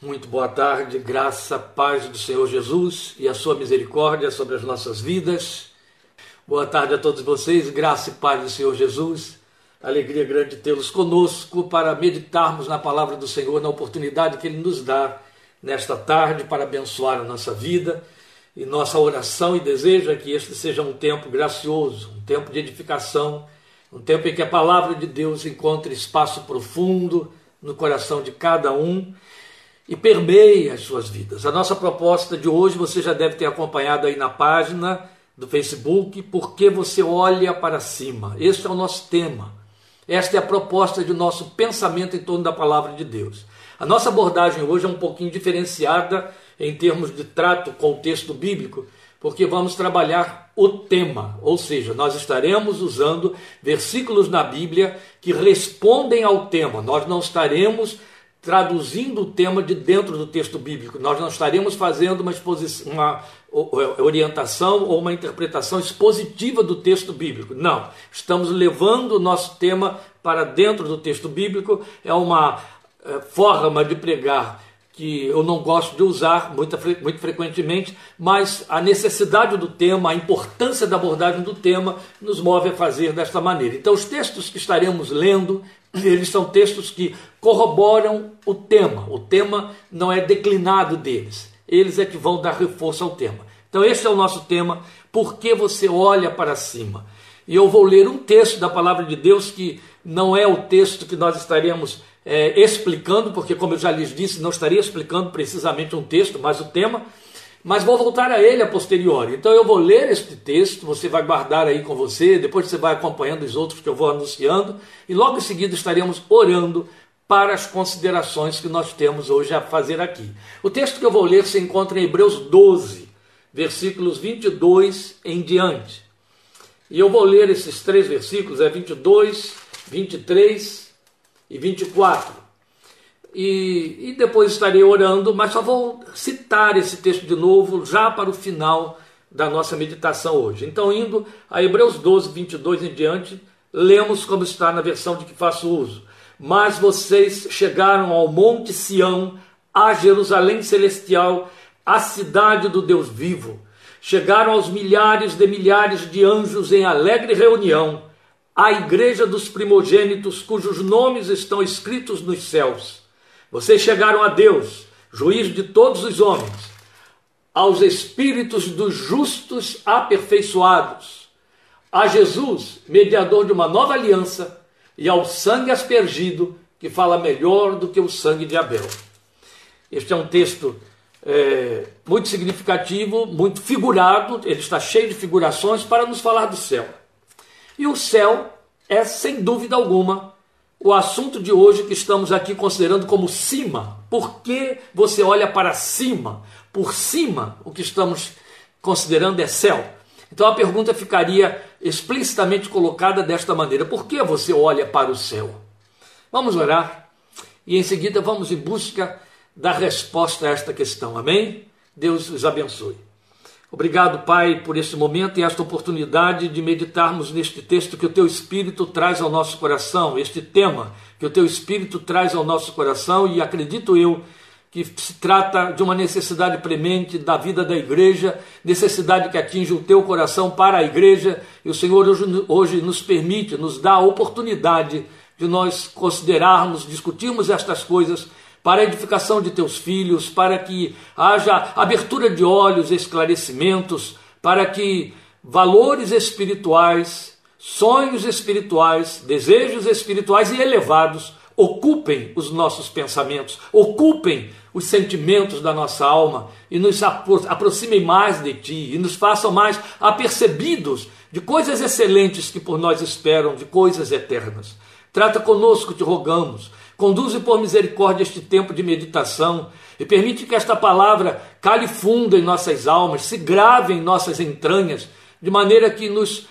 Muito boa tarde, graça, paz do Senhor Jesus e a sua misericórdia sobre as nossas vidas. Boa tarde a todos vocês, graça e paz do Senhor Jesus. Alegria grande tê-los conosco para meditarmos na palavra do Senhor, na oportunidade que Ele nos dá nesta tarde para abençoar a nossa vida. E nossa oração e desejo é que este seja um tempo gracioso, um tempo de edificação, um tempo em que a palavra de Deus encontre espaço profundo no coração de cada um e permeie as suas vidas. A nossa proposta de hoje você já deve ter acompanhado aí na página do Facebook, porque você olha para cima. Este é o nosso tema. Esta é a proposta de nosso pensamento em torno da palavra de Deus. A nossa abordagem hoje é um pouquinho diferenciada em termos de trato com o texto bíblico, porque vamos trabalhar o tema, ou seja, nós estaremos usando versículos na Bíblia que respondem ao tema. Nós não estaremos traduzindo o tema de dentro do texto bíblico. Nós não estaremos fazendo uma, uma orientação ou uma interpretação expositiva do texto bíblico. Não. Estamos levando o nosso tema para dentro do texto bíblico. É uma é, forma de pregar que eu não gosto de usar muito, muito frequentemente, mas a necessidade do tema, a importância da abordagem do tema, nos move a fazer desta maneira. Então, os textos que estaremos lendo, eles são textos que corroboram o tema. O tema não é declinado deles. Eles é que vão dar reforço ao tema. Então, este é o nosso tema. Por que você olha para cima? E eu vou ler um texto da palavra de Deus que não é o texto que nós estaremos é, explicando, porque, como eu já lhes disse, não estaria explicando precisamente um texto, mas o tema, mas vou voltar a ele a posteriori. Então eu vou ler este texto, você vai guardar aí com você, depois você vai acompanhando os outros que eu vou anunciando, e logo em seguida estaremos orando para as considerações que nós temos hoje a fazer aqui. O texto que eu vou ler se encontra em Hebreus 12, versículos 22 em diante. E eu vou ler esses três versículos, é 22, 23 e 24. E, e depois estarei orando, mas só vou citar esse texto de novo já para o final da nossa meditação hoje. Então, indo a Hebreus 12, 22 em diante, lemos como está na versão de que faço uso. Mas vocês chegaram ao Monte Sião, a Jerusalém Celestial, a cidade do Deus vivo. Chegaram aos milhares de milhares de anjos em alegre reunião a igreja dos primogênitos cujos nomes estão escritos nos céus. Vocês chegaram a Deus, juiz de todos os homens, aos espíritos dos justos aperfeiçoados, a Jesus, mediador de uma nova aliança, e ao sangue aspergido, que fala melhor do que o sangue de Abel. Este é um texto é, muito significativo, muito figurado, ele está cheio de figurações para nos falar do céu. E o céu é, sem dúvida alguma, o assunto de hoje que estamos aqui considerando como cima. Por que você olha para cima? Por cima, o que estamos considerando é céu. Então a pergunta ficaria explicitamente colocada desta maneira: por que você olha para o céu? Vamos orar e em seguida vamos em busca da resposta a esta questão. Amém? Deus os abençoe. Obrigado, Pai, por este momento e esta oportunidade de meditarmos neste texto que o Teu Espírito traz ao nosso coração, este tema que o Teu Espírito traz ao nosso coração, e acredito eu que se trata de uma necessidade premente da vida da igreja, necessidade que atinge o Teu coração para a igreja, e o Senhor hoje, hoje nos permite, nos dá a oportunidade de nós considerarmos, discutirmos estas coisas para a edificação de teus filhos, para que haja abertura de olhos, esclarecimentos, para que valores espirituais, sonhos espirituais, desejos espirituais e elevados ocupem os nossos pensamentos, ocupem os sentimentos da nossa alma e nos aproximem mais de Ti e nos façam mais apercebidos de coisas excelentes que por nós esperam, de coisas eternas. Trata conosco, te rogamos, Conduze por misericórdia este tempo de meditação e permite que esta palavra cale fundo em nossas almas, se grave em nossas entranhas, de maneira que nos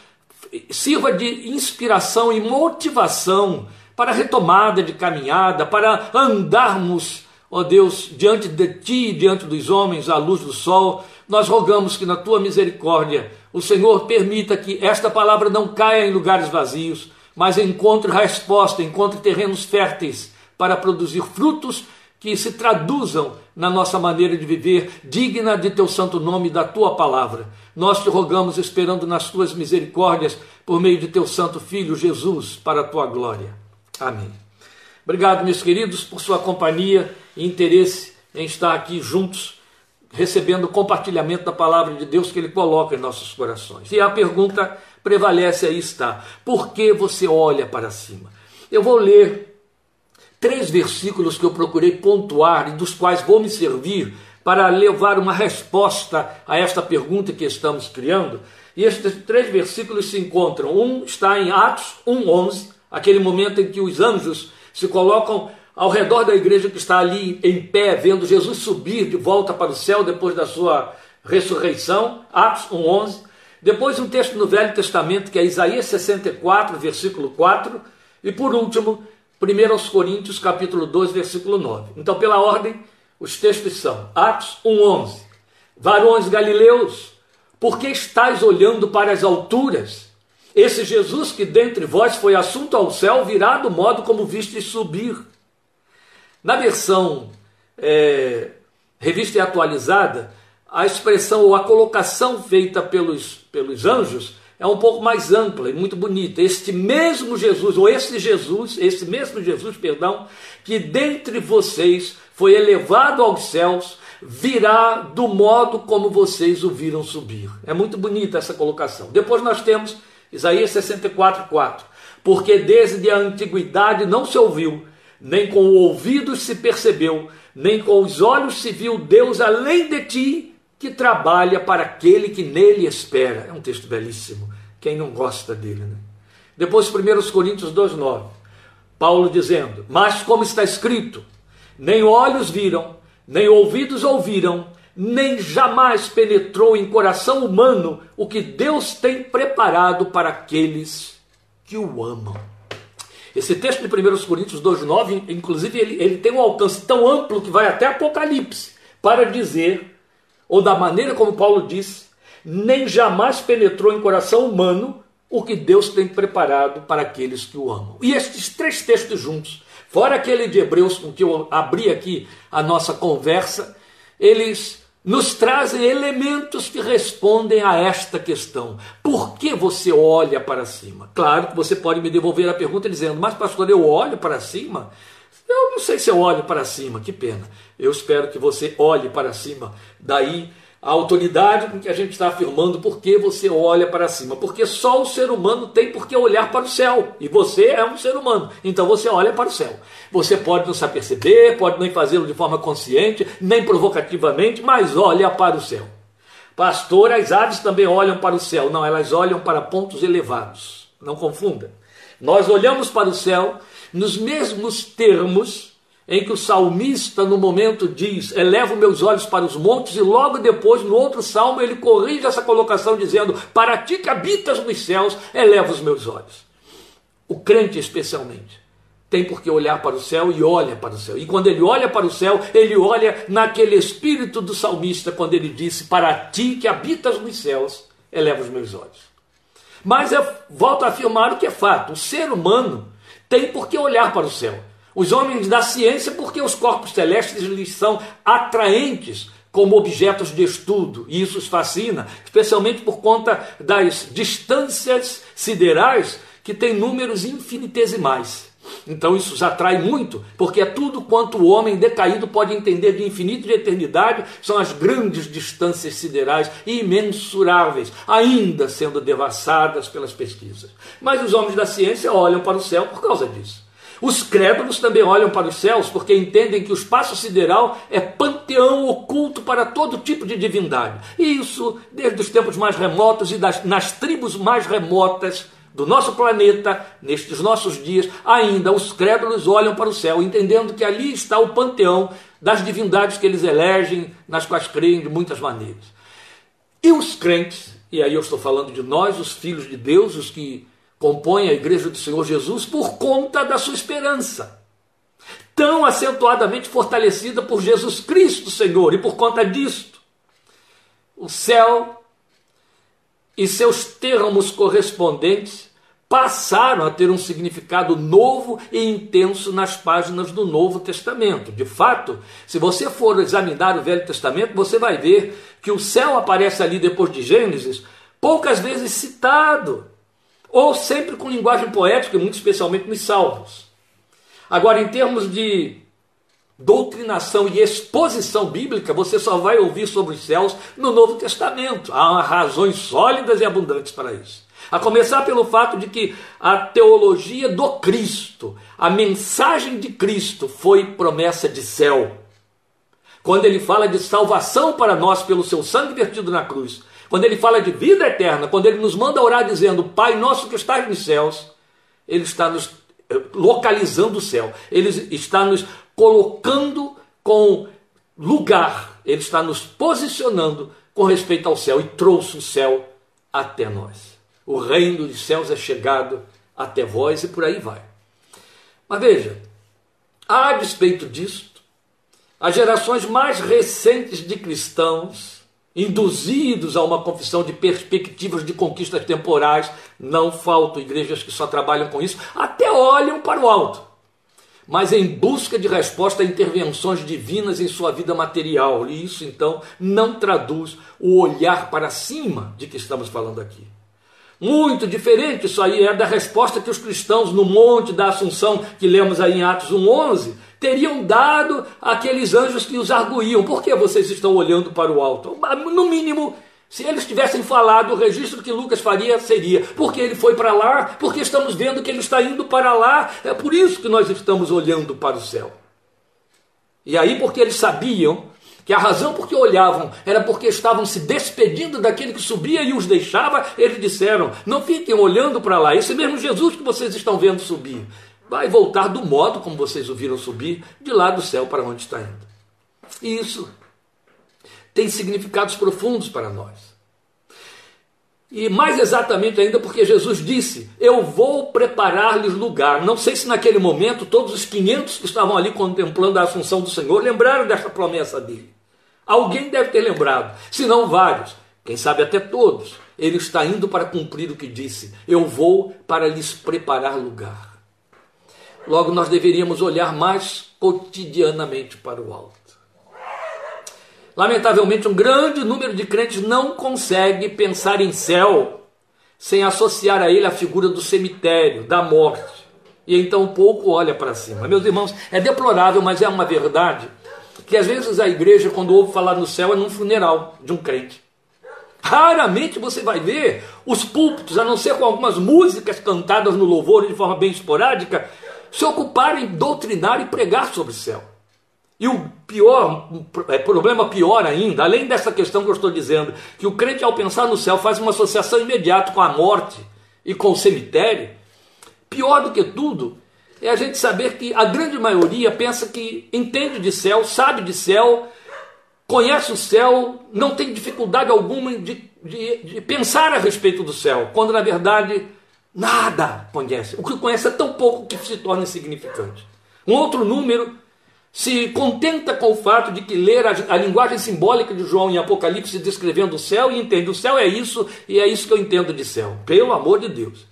sirva de inspiração e motivação para retomada de caminhada, para andarmos, ó Deus, diante de Ti e diante dos homens, à luz do sol. Nós rogamos que na Tua misericórdia o Senhor permita que esta palavra não caia em lugares vazios, mas encontre resposta, encontre terrenos férteis para produzir frutos que se traduzam na nossa maneira de viver, digna de teu santo nome e da tua palavra. Nós te rogamos, esperando nas tuas misericórdias, por meio de teu santo filho Jesus, para a tua glória. Amém. Obrigado, meus queridos, por sua companhia e interesse em estar aqui juntos, recebendo o compartilhamento da palavra de Deus que Ele coloca em nossos corações. E a pergunta prevalece aí está: por que você olha para cima? Eu vou ler três versículos que eu procurei pontuar e dos quais vou me servir para levar uma resposta a esta pergunta que estamos criando. E estes três versículos se encontram. Um está em Atos 1:11, aquele momento em que os anjos se colocam ao redor da igreja que está ali em pé, vendo Jesus subir de volta para o céu depois da sua ressurreição. Atos 1:11. Depois um texto no Velho Testamento que é Isaías 64, versículo 4, e por último, 1 Coríntios capítulo 2, versículo 9. Então, pela ordem, os textos são Atos 1,11. Varões galileus, por que estáis olhando para as alturas? Esse Jesus que dentre vós foi assunto ao céu virá do modo como vistes subir. Na versão é, revista e atualizada, a expressão ou a colocação feita pelos, pelos anjos é um pouco mais ampla e muito bonita. Este mesmo Jesus, ou esse Jesus, esse mesmo Jesus, perdão, que dentre vocês foi elevado aos céus, virá do modo como vocês o viram subir. É muito bonita essa colocação. Depois nós temos Isaías 64, 4. Porque desde a antiguidade não se ouviu, nem com o ouvido se percebeu, nem com os olhos se viu Deus além de ti, que trabalha para aquele que nele espera. É um texto belíssimo. Quem não gosta dele, né? Depois, 1 Coríntios 2,9. Paulo dizendo: Mas como está escrito, nem olhos viram, nem ouvidos ouviram, nem jamais penetrou em coração humano o que Deus tem preparado para aqueles que o amam. Esse texto de 1 Coríntios 2,9, inclusive, ele, ele tem um alcance tão amplo que vai até Apocalipse, para dizer ou da maneira como Paulo disse, nem jamais penetrou em coração humano o que Deus tem preparado para aqueles que o amam. E estes três textos juntos, fora aquele de Hebreus com que eu abri aqui a nossa conversa, eles nos trazem elementos que respondem a esta questão. Por que você olha para cima? Claro que você pode me devolver a pergunta dizendo, mas pastor, eu olho para cima? Eu não sei se eu olho para cima, que pena. Eu espero que você olhe para cima. Daí a autoridade com que a gente está afirmando por que você olha para cima. Porque só o ser humano tem por que olhar para o céu. E você é um ser humano. Então você olha para o céu. Você pode não se aperceber, pode nem fazê-lo de forma consciente, nem provocativamente, mas olha para o céu. Pastor, as aves também olham para o céu. Não, elas olham para pontos elevados. Não confunda. Nós olhamos para o céu nos mesmos termos em que o salmista, no momento, diz: Elevo meus olhos para os montes, e logo depois, no outro salmo, ele corrige essa colocação, dizendo: Para ti que habitas nos céus, eleva os meus olhos. O crente, especialmente, tem por que olhar para o céu e olha para o céu. E quando ele olha para o céu, ele olha naquele espírito do salmista, quando ele disse: Para ti que habitas nos céus, eleva os meus olhos. Mas eu volto a afirmar o que é fato: o ser humano tem por que olhar para o céu. Os homens da ciência, porque os corpos celestes lhes são atraentes como objetos de estudo, e isso os fascina, especialmente por conta das distâncias siderais que têm números infinitesimais. Então isso os atrai muito, porque é tudo quanto o homem decaído pode entender de infinito e de eternidade, são as grandes distâncias siderais e imensuráveis, ainda sendo devassadas pelas pesquisas. Mas os homens da ciência olham para o céu por causa disso. Os crédulos também olham para os céus porque entendem que o espaço sideral é panteão oculto para todo tipo de divindade. E isso desde os tempos mais remotos e das, nas tribos mais remotas do nosso planeta, nestes nossos dias, ainda os crédulos olham para o céu, entendendo que ali está o panteão das divindades que eles elegem, nas quais creem de muitas maneiras. E os crentes, e aí eu estou falando de nós, os filhos de Deus, os que compõem a igreja do Senhor Jesus, por conta da sua esperança, tão acentuadamente fortalecida por Jesus Cristo, Senhor, e por conta disto, o céu e seus termos correspondentes passaram a ter um significado novo e intenso nas páginas do Novo Testamento. De fato, se você for examinar o Velho Testamento, você vai ver que o céu aparece ali depois de Gênesis, poucas vezes citado, ou sempre com linguagem poética, muito especialmente nos Salmos. Agora, em termos de doutrinação e exposição bíblica, você só vai ouvir sobre os céus no Novo Testamento. Há razões sólidas e abundantes para isso. A começar pelo fato de que a teologia do Cristo, a mensagem de Cristo foi promessa de céu. Quando ele fala de salvação para nós pelo seu sangue vertido na cruz, quando ele fala de vida eterna, quando ele nos manda orar dizendo Pai nosso que estás nos céus, ele está nos eh, localizando o céu, ele está nos colocando com lugar, ele está nos posicionando com respeito ao céu e trouxe o céu até nós. O reino dos céus é chegado até vós e por aí vai. Mas veja, a despeito disto, as gerações mais recentes de cristãos, induzidos a uma confissão de perspectivas de conquistas temporais, não faltam igrejas que só trabalham com isso, até olham para o alto, mas em busca de resposta a intervenções divinas em sua vida material. E isso então não traduz o olhar para cima de que estamos falando aqui. Muito diferente isso aí é da resposta que os cristãos no Monte da Assunção, que lemos aí em Atos 1,11, teriam dado àqueles anjos que os arguíam. Por que vocês estão olhando para o alto? No mínimo, se eles tivessem falado, o registro que Lucas faria seria: porque ele foi para lá, porque estamos vendo que ele está indo para lá, é por isso que nós estamos olhando para o céu. E aí, porque eles sabiam que a razão por que olhavam era porque estavam se despedindo daquele que subia e os deixava, eles disseram: Não fiquem olhando para lá, esse mesmo Jesus que vocês estão vendo subir vai voltar do modo como vocês o viram subir, de lá do céu para onde está indo. E isso tem significados profundos para nós. E mais exatamente ainda porque Jesus disse: Eu vou preparar-lhes lugar. Não sei se naquele momento todos os 500 que estavam ali contemplando a assunção do Senhor lembraram dessa promessa dele. Alguém deve ter lembrado, se não vários, quem sabe até todos. Ele está indo para cumprir o que disse: Eu vou para lhes preparar lugar. Logo, nós deveríamos olhar mais cotidianamente para o alto. Lamentavelmente, um grande número de crentes não consegue pensar em céu sem associar a ele a figura do cemitério, da morte. E então pouco olha para cima. Meus irmãos, é deplorável, mas é uma verdade que às vezes a igreja, quando ouve falar no céu, é num funeral de um crente. Raramente você vai ver os púlpitos, a não ser com algumas músicas cantadas no louvor de forma bem esporádica, se ocuparem em doutrinar e pregar sobre o céu. E o pior, é, problema pior ainda, além dessa questão que eu estou dizendo, que o crente ao pensar no céu faz uma associação imediata com a morte e com o cemitério, pior do que tudo, é a gente saber que a grande maioria pensa que entende de céu, sabe de céu, conhece o céu, não tem dificuldade alguma de, de, de pensar a respeito do céu, quando na verdade nada conhece. O que conhece é tão pouco que se torna insignificante. Um outro número se contenta com o fato de que ler a, a, linguagem simbólica de João em Apocalipse descrevendo o céu e entende o céu é isso e é isso que eu entendo de céu. Pelo amor de Deus.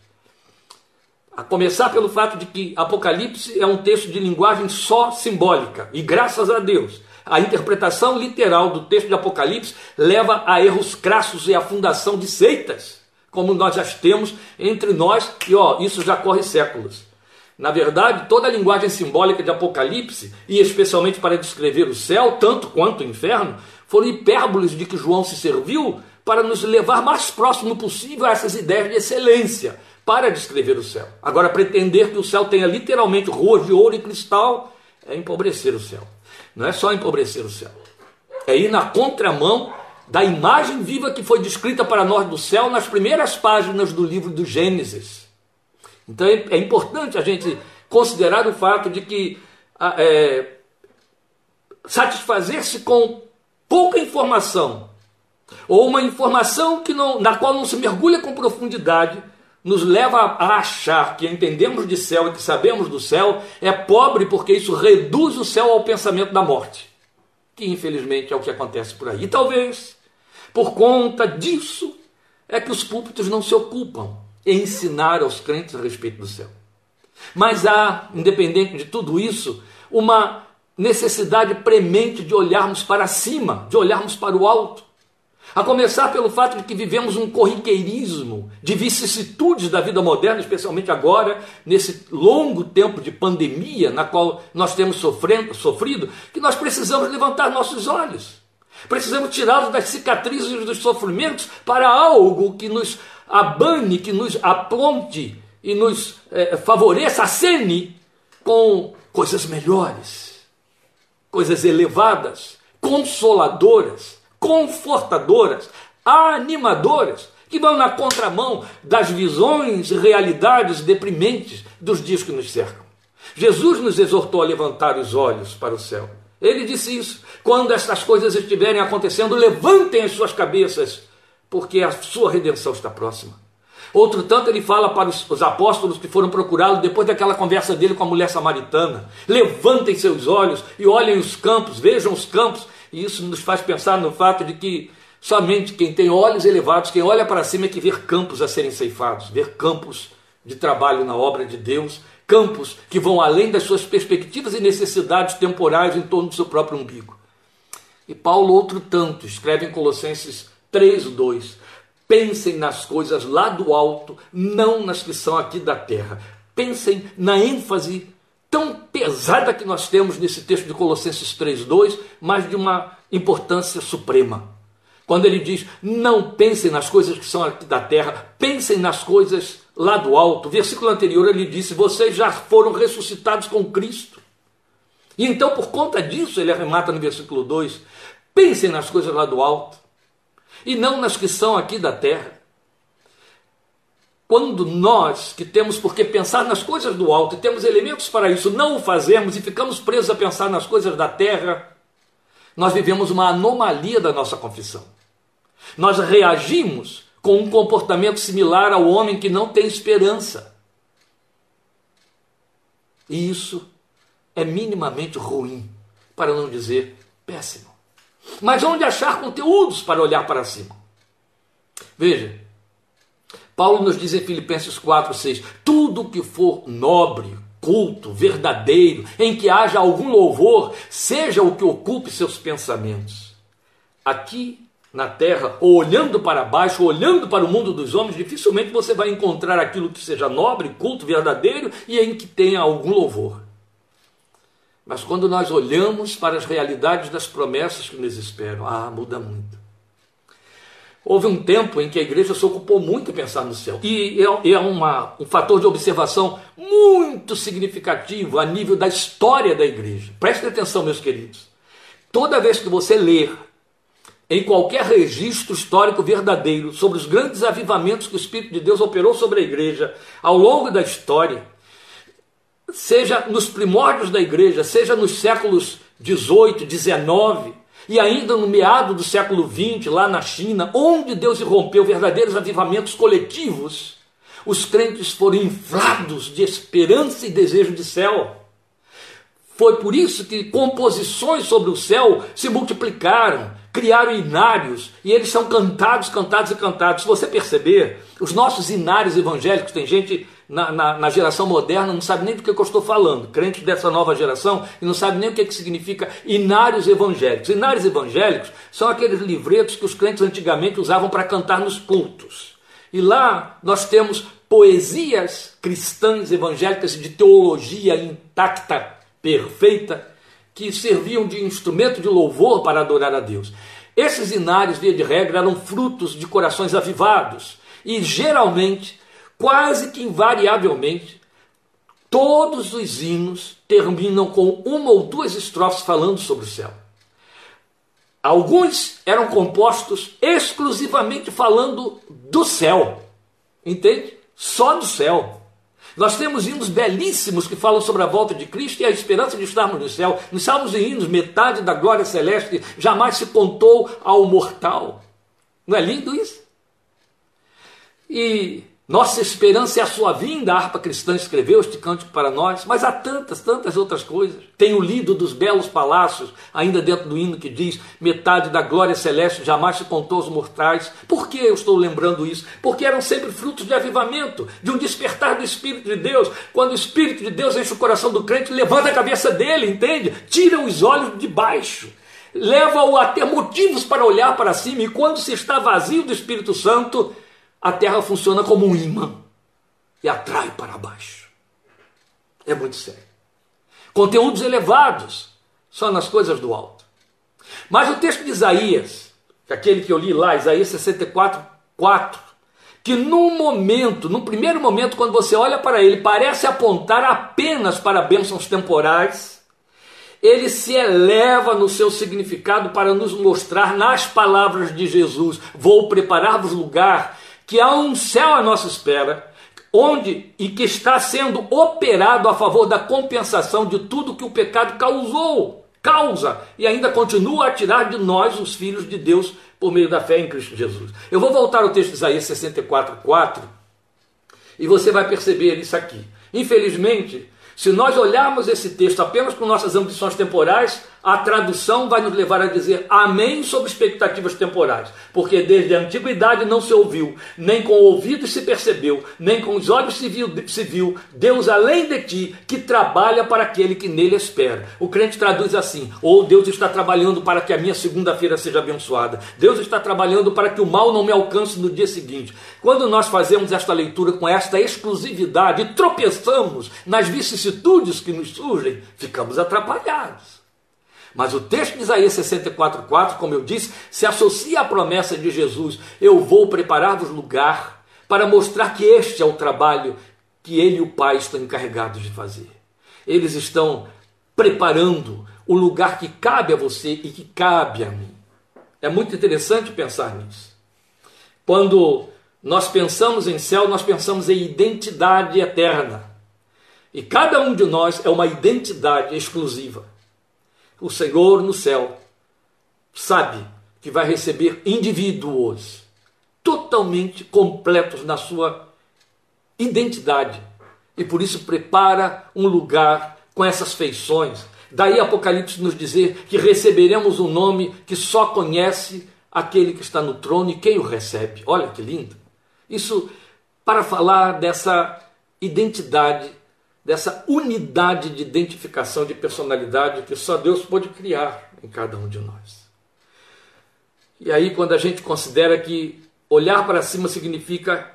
A começar pelo fato de que Apocalipse é um texto de linguagem só simbólica, e graças a Deus, a interpretação literal do texto de Apocalipse leva a erros crassos e a fundação de seitas, como nós já temos entre nós, e ó, isso já corre séculos. Na verdade, toda a linguagem simbólica de Apocalipse, e especialmente para descrever o céu, tanto quanto o inferno, foram hipérboles de que João se serviu para nos levar mais próximo possível a essas ideias de excelência, para descrever o céu. Agora, pretender que o céu tenha literalmente ruas de ouro e cristal é empobrecer o céu. Não é só empobrecer o céu, é ir na contramão da imagem viva que foi descrita para nós do céu nas primeiras páginas do livro do Gênesis. Então é, é importante a gente considerar o fato de que é, satisfazer-se com pouca informação ou uma informação que não, na qual não se mergulha com profundidade nos leva a achar que entendemos de céu e que sabemos do céu é pobre porque isso reduz o céu ao pensamento da morte, que infelizmente é o que acontece por aí. E talvez por conta disso é que os púlpitos não se ocupam ensinar aos crentes a respeito do céu. Mas há, independente de tudo isso, uma necessidade premente de olharmos para cima, de olharmos para o alto. A começar pelo fato de que vivemos um corriqueirismo de vicissitudes da vida moderna, especialmente agora, nesse longo tempo de pandemia na qual nós temos sofrendo, sofrido, que nós precisamos levantar nossos olhos. Precisamos tirá-los das cicatrizes dos sofrimentos para algo que nos abane, que nos aponte e nos é, favoreça, acene com coisas melhores, coisas elevadas, consoladoras, confortadoras, animadoras, que vão na contramão das visões e realidades deprimentes dos dias que nos cercam. Jesus nos exortou a levantar os olhos para o céu. Ele disse isso. Quando estas coisas estiverem acontecendo, levantem as suas cabeças, porque a sua redenção está próxima. Outro tanto ele fala para os, os apóstolos que foram procurá-lo depois daquela conversa dele com a mulher samaritana: levantem seus olhos e olhem os campos, vejam os campos, e isso nos faz pensar no fato de que somente quem tem olhos elevados, quem olha para cima é que vê campos a serem ceifados, ver campos de trabalho na obra de Deus, campos que vão além das suas perspectivas e necessidades temporais em torno do seu próprio umbigo. E Paulo, outro tanto, escreve em Colossenses 3, 2: Pensem nas coisas lá do alto, não nas que são aqui da terra. Pensem na ênfase tão pesada que nós temos nesse texto de Colossenses 3:2, mas de uma importância suprema. Quando ele diz: "Não pensem nas coisas que são aqui da terra, pensem nas coisas lá do alto". Versículo anterior ele disse: "Vocês já foram ressuscitados com Cristo". E então, por conta disso, ele arremata no versículo 2: "Pensem nas coisas lá do alto e não nas que são aqui da terra". Quando nós, que temos por que pensar nas coisas do alto e temos elementos para isso, não o fazemos e ficamos presos a pensar nas coisas da terra, nós vivemos uma anomalia da nossa confissão. Nós reagimos com um comportamento similar ao homem que não tem esperança. E isso é minimamente ruim, para não dizer péssimo. Mas onde achar conteúdos para olhar para cima? Veja, Paulo nos diz em Filipenses 4, 6: tudo que for nobre, culto, verdadeiro, em que haja algum louvor, seja o que ocupe seus pensamentos. Aqui na terra, ou olhando para baixo, ou olhando para o mundo dos homens, dificilmente você vai encontrar aquilo que seja nobre, culto, verdadeiro e em que tenha algum louvor. Mas quando nós olhamos para as realidades das promessas que nos esperam, ah, muda muito. Houve um tempo em que a igreja se ocupou muito em pensar no céu. E é, é uma, um fator de observação muito significativo a nível da história da igreja. Prestem atenção, meus queridos. Toda vez que você ler em qualquer registro histórico verdadeiro sobre os grandes avivamentos que o Espírito de Deus operou sobre a igreja ao longo da história, seja nos primórdios da igreja, seja nos séculos 18, 19, e ainda no meado do século XX, lá na China, onde Deus irrompeu verdadeiros avivamentos coletivos, os crentes foram inflados de esperança e desejo de céu. Foi por isso que composições sobre o céu se multiplicaram, criaram inários, e eles são cantados, cantados e cantados. Se você perceber, os nossos inários evangélicos, tem gente na, na, na, geração moderna não sabe nem do que eu estou falando, crente dessa nova geração, e não sabe nem o que, que significa inários evangélicos. Inários evangélicos são aqueles livretos que os crentes antigamente usavam para cantar nos cultos. E lá nós temos poesias cristãs evangélicas de teologia intacta, perfeita, que serviam de instrumento de louvor para adorar a Deus. Esses inários, via de regra, eram frutos de corações avivados e geralmente quase que invariavelmente, todos os hinos terminam com uma ou duas estrofes falando sobre o céu. Alguns eram compostos exclusivamente falando do céu, entende? Só do céu. Nós temos hinos belíssimos que falam sobre a volta de Cristo e a esperança de estarmos no céu. Nos salmos e hinos, metade da glória celeste jamais se contou ao mortal. Não é lindo isso? E Nossa esperança é a sua vinda, a harpa cristã escreveu este cântico para nós, mas há tantas, tantas outras coisas. Tenho lido dos belos palácios, ainda dentro do hino que diz: metade da glória celeste jamais se contou aos mortais. Por que eu estou lembrando isso? Porque eram sempre frutos de avivamento, de um despertar do Espírito de Deus. Quando o Espírito de Deus enche o coração do crente, levanta a cabeça dele, entende? Tira os olhos de baixo leva-o a ter motivos para olhar para cima, e quando se está vazio do Espírito Santo, a terra funciona como um imã e atrai para baixo. É muito sério. Conteúdos elevados só nas coisas do alto. Mas o texto de Isaías, aquele que eu li lá, Isaías 64, 4, que num momento, num primeiro momento, quando você olha para ele, parece apontar apenas para bênçãos temporais, ele se eleva no seu significado para nos mostrar nas palavras de Jesus: Vou preparar-vos lugar que há um céu à nossa espera, onde e que está sendo operado a favor da compensação de tudo que o pecado causou, causa e ainda continua a tirar de nós, os filhos de Deus, por meio da fé em Cristo Jesus. Eu vou voltar ao texto de Isaías 64, 4, e você vai perceber isso aqui. Infelizmente, se nós olharmos esse texto apenas com nossas ambições temporais, a tradução vai nos levar a dizer amém sobre expectativas temporais, porque desde a antiguidade não se ouviu, nem com ouvidos se percebeu, nem com os olhos se viu, se viu Deus além de ti que trabalha para aquele que nele espera. O crente traduz assim: ou oh, Deus está trabalhando para que a minha segunda-feira seja abençoada, Deus está trabalhando para que o mal não me alcance no dia seguinte. Quando nós fazemos esta leitura com esta exclusividade e tropeçamos nas vicissitudes que nos surgem, ficamos atrapalhados. Mas o texto de Isaías 64,4, como eu disse, se associa à promessa de Jesus: Eu vou preparar-vos lugar para mostrar que este é o trabalho que ele e o Pai estão encarregados de fazer. Eles estão preparando o lugar que cabe a você e que cabe a mim. É muito interessante pensar nisso. Quando nós pensamos em céu, nós pensamos em identidade eterna. E cada um de nós é uma identidade exclusiva o Senhor no céu sabe que vai receber indivíduos totalmente completos na sua identidade e por isso prepara um lugar com essas feições. Daí Apocalipse nos dizer que receberemos um nome que só conhece aquele que está no trono e quem o recebe. Olha que lindo! Isso para falar dessa identidade dessa unidade de identificação de personalidade que só Deus pode criar em cada um de nós. E aí, quando a gente considera que olhar para cima significa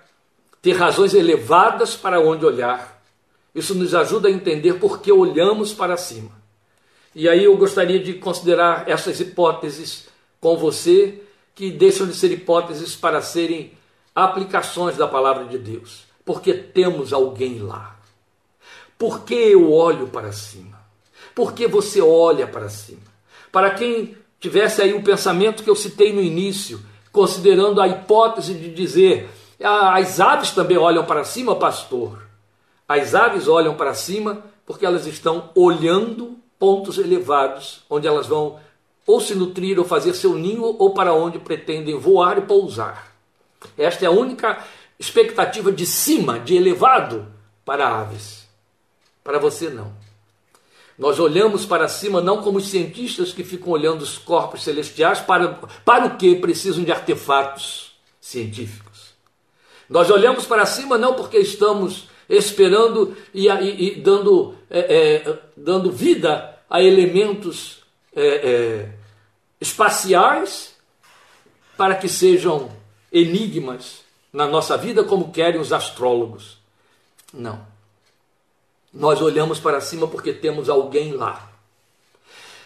ter razões elevadas para onde olhar, isso nos ajuda a entender por que olhamos para cima. E aí eu gostaria de considerar essas hipóteses com você, que deixam de ser hipóteses para serem aplicações da palavra de Deus, porque temos alguém lá. Por que eu olho para cima? Por que você olha para cima? Para quem tivesse aí o pensamento que eu citei no início, considerando a hipótese de dizer ah, as aves também olham para cima, pastor. As aves olham para cima porque elas estão olhando pontos elevados, onde elas vão ou se nutrir ou fazer seu ninho, ou para onde pretendem voar e pousar. Esta é a única expectativa de cima, de elevado, para aves. Para você, não. Nós olhamos para cima não como os cientistas que ficam olhando os corpos celestiais para, para o que precisam de artefatos científicos. Nós olhamos para cima não porque estamos esperando e, e, e dando, é, é, dando vida a elementos é, é, espaciais para que sejam enigmas na nossa vida, como querem os astrólogos. Não. Nós olhamos para cima porque temos alguém lá.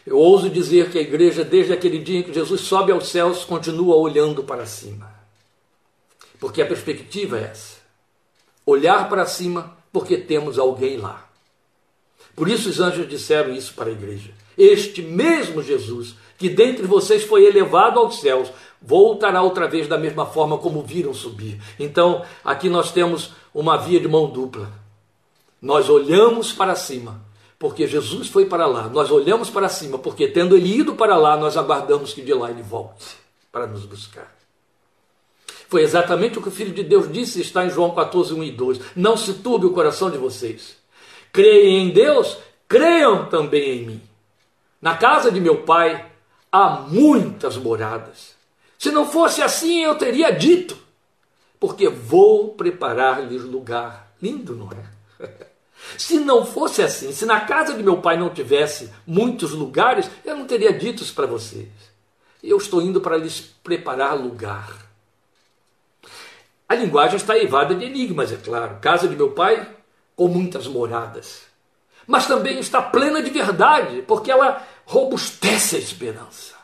Eu ouso dizer que a igreja, desde aquele dia em que Jesus sobe aos céus, continua olhando para cima. Porque a perspectiva é essa: olhar para cima porque temos alguém lá. Por isso os anjos disseram isso para a igreja. Este mesmo Jesus, que dentre vocês foi elevado aos céus, voltará outra vez da mesma forma como viram subir. Então, aqui nós temos uma via de mão dupla. Nós olhamos para cima, porque Jesus foi para lá. Nós olhamos para cima, porque tendo ele ido para lá, nós aguardamos que de lá ele volte para nos buscar. Foi exatamente o que o Filho de Deus disse, está em João 14, 1 e 2. Não se turbe o coração de vocês. Creem em Deus, creiam também em mim. Na casa de meu pai há muitas moradas. Se não fosse assim, eu teria dito, porque vou preparar-lhes lugar. Lindo, não é? Se não fosse assim, se na casa de meu pai não tivesse muitos lugares, eu não teria dito para vocês. Eu estou indo para lhes preparar lugar. A linguagem está eivada de enigmas, é claro. Casa de meu pai, com muitas moradas. Mas também está plena de verdade, porque ela robustece a esperança.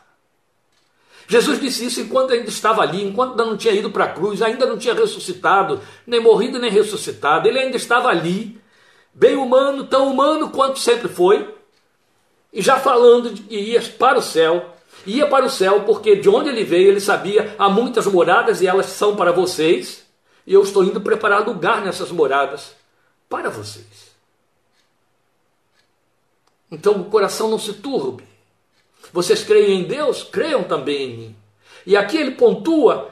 Jesus disse isso enquanto ainda estava ali, enquanto ainda não tinha ido para a cruz, ainda não tinha ressuscitado, nem morrido nem ressuscitado. Ele ainda estava ali, bem humano, tão humano quanto sempre foi, e já falando que ia para o céu, ia para o céu porque de onde ele veio ele sabia há muitas moradas e elas são para vocês, e eu estou indo preparar lugar nessas moradas para vocês. Então o coração não se turbe. Vocês creem em Deus? Creiam também em mim. E aqui ele pontua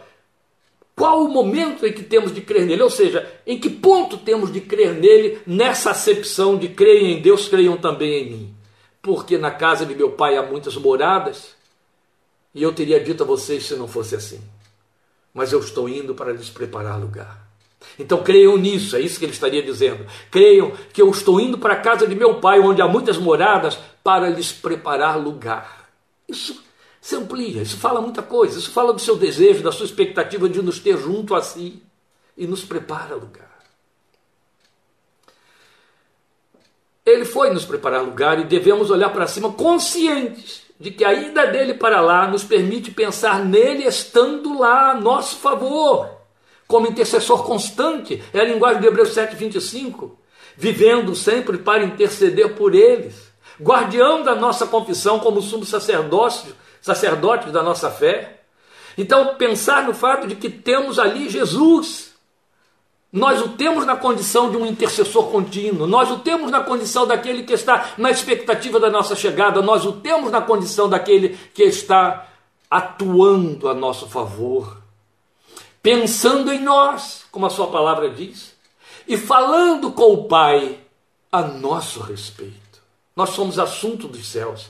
qual o momento em que temos de crer nele, ou seja, em que ponto temos de crer nele nessa acepção de creem em Deus, creiam também em mim. Porque na casa de meu pai há muitas moradas, e eu teria dito a vocês se não fosse assim. Mas eu estou indo para lhes preparar lugar. Então creiam nisso, é isso que ele estaria dizendo. Creiam que eu estou indo para a casa de meu pai, onde há muitas moradas, para lhes preparar lugar. Isso se amplia, isso fala muita coisa, isso fala do seu desejo, da sua expectativa de nos ter junto a si e nos prepara lugar. Ele foi nos preparar lugar e devemos olhar para cima conscientes de que a ida dele para lá nos permite pensar nele estando lá a nosso favor, como intercessor constante, é a linguagem de Hebreus 7,25, vivendo sempre para interceder por eles, guardião da nossa confissão como sumo sacerdócio sacerdotes da nossa fé. Então, pensar no fato de que temos ali Jesus. Nós o temos na condição de um intercessor contínuo, nós o temos na condição daquele que está na expectativa da nossa chegada, nós o temos na condição daquele que está atuando a nosso favor, pensando em nós, como a Sua palavra diz, e falando com o Pai a nosso respeito. Nós somos assunto dos céus.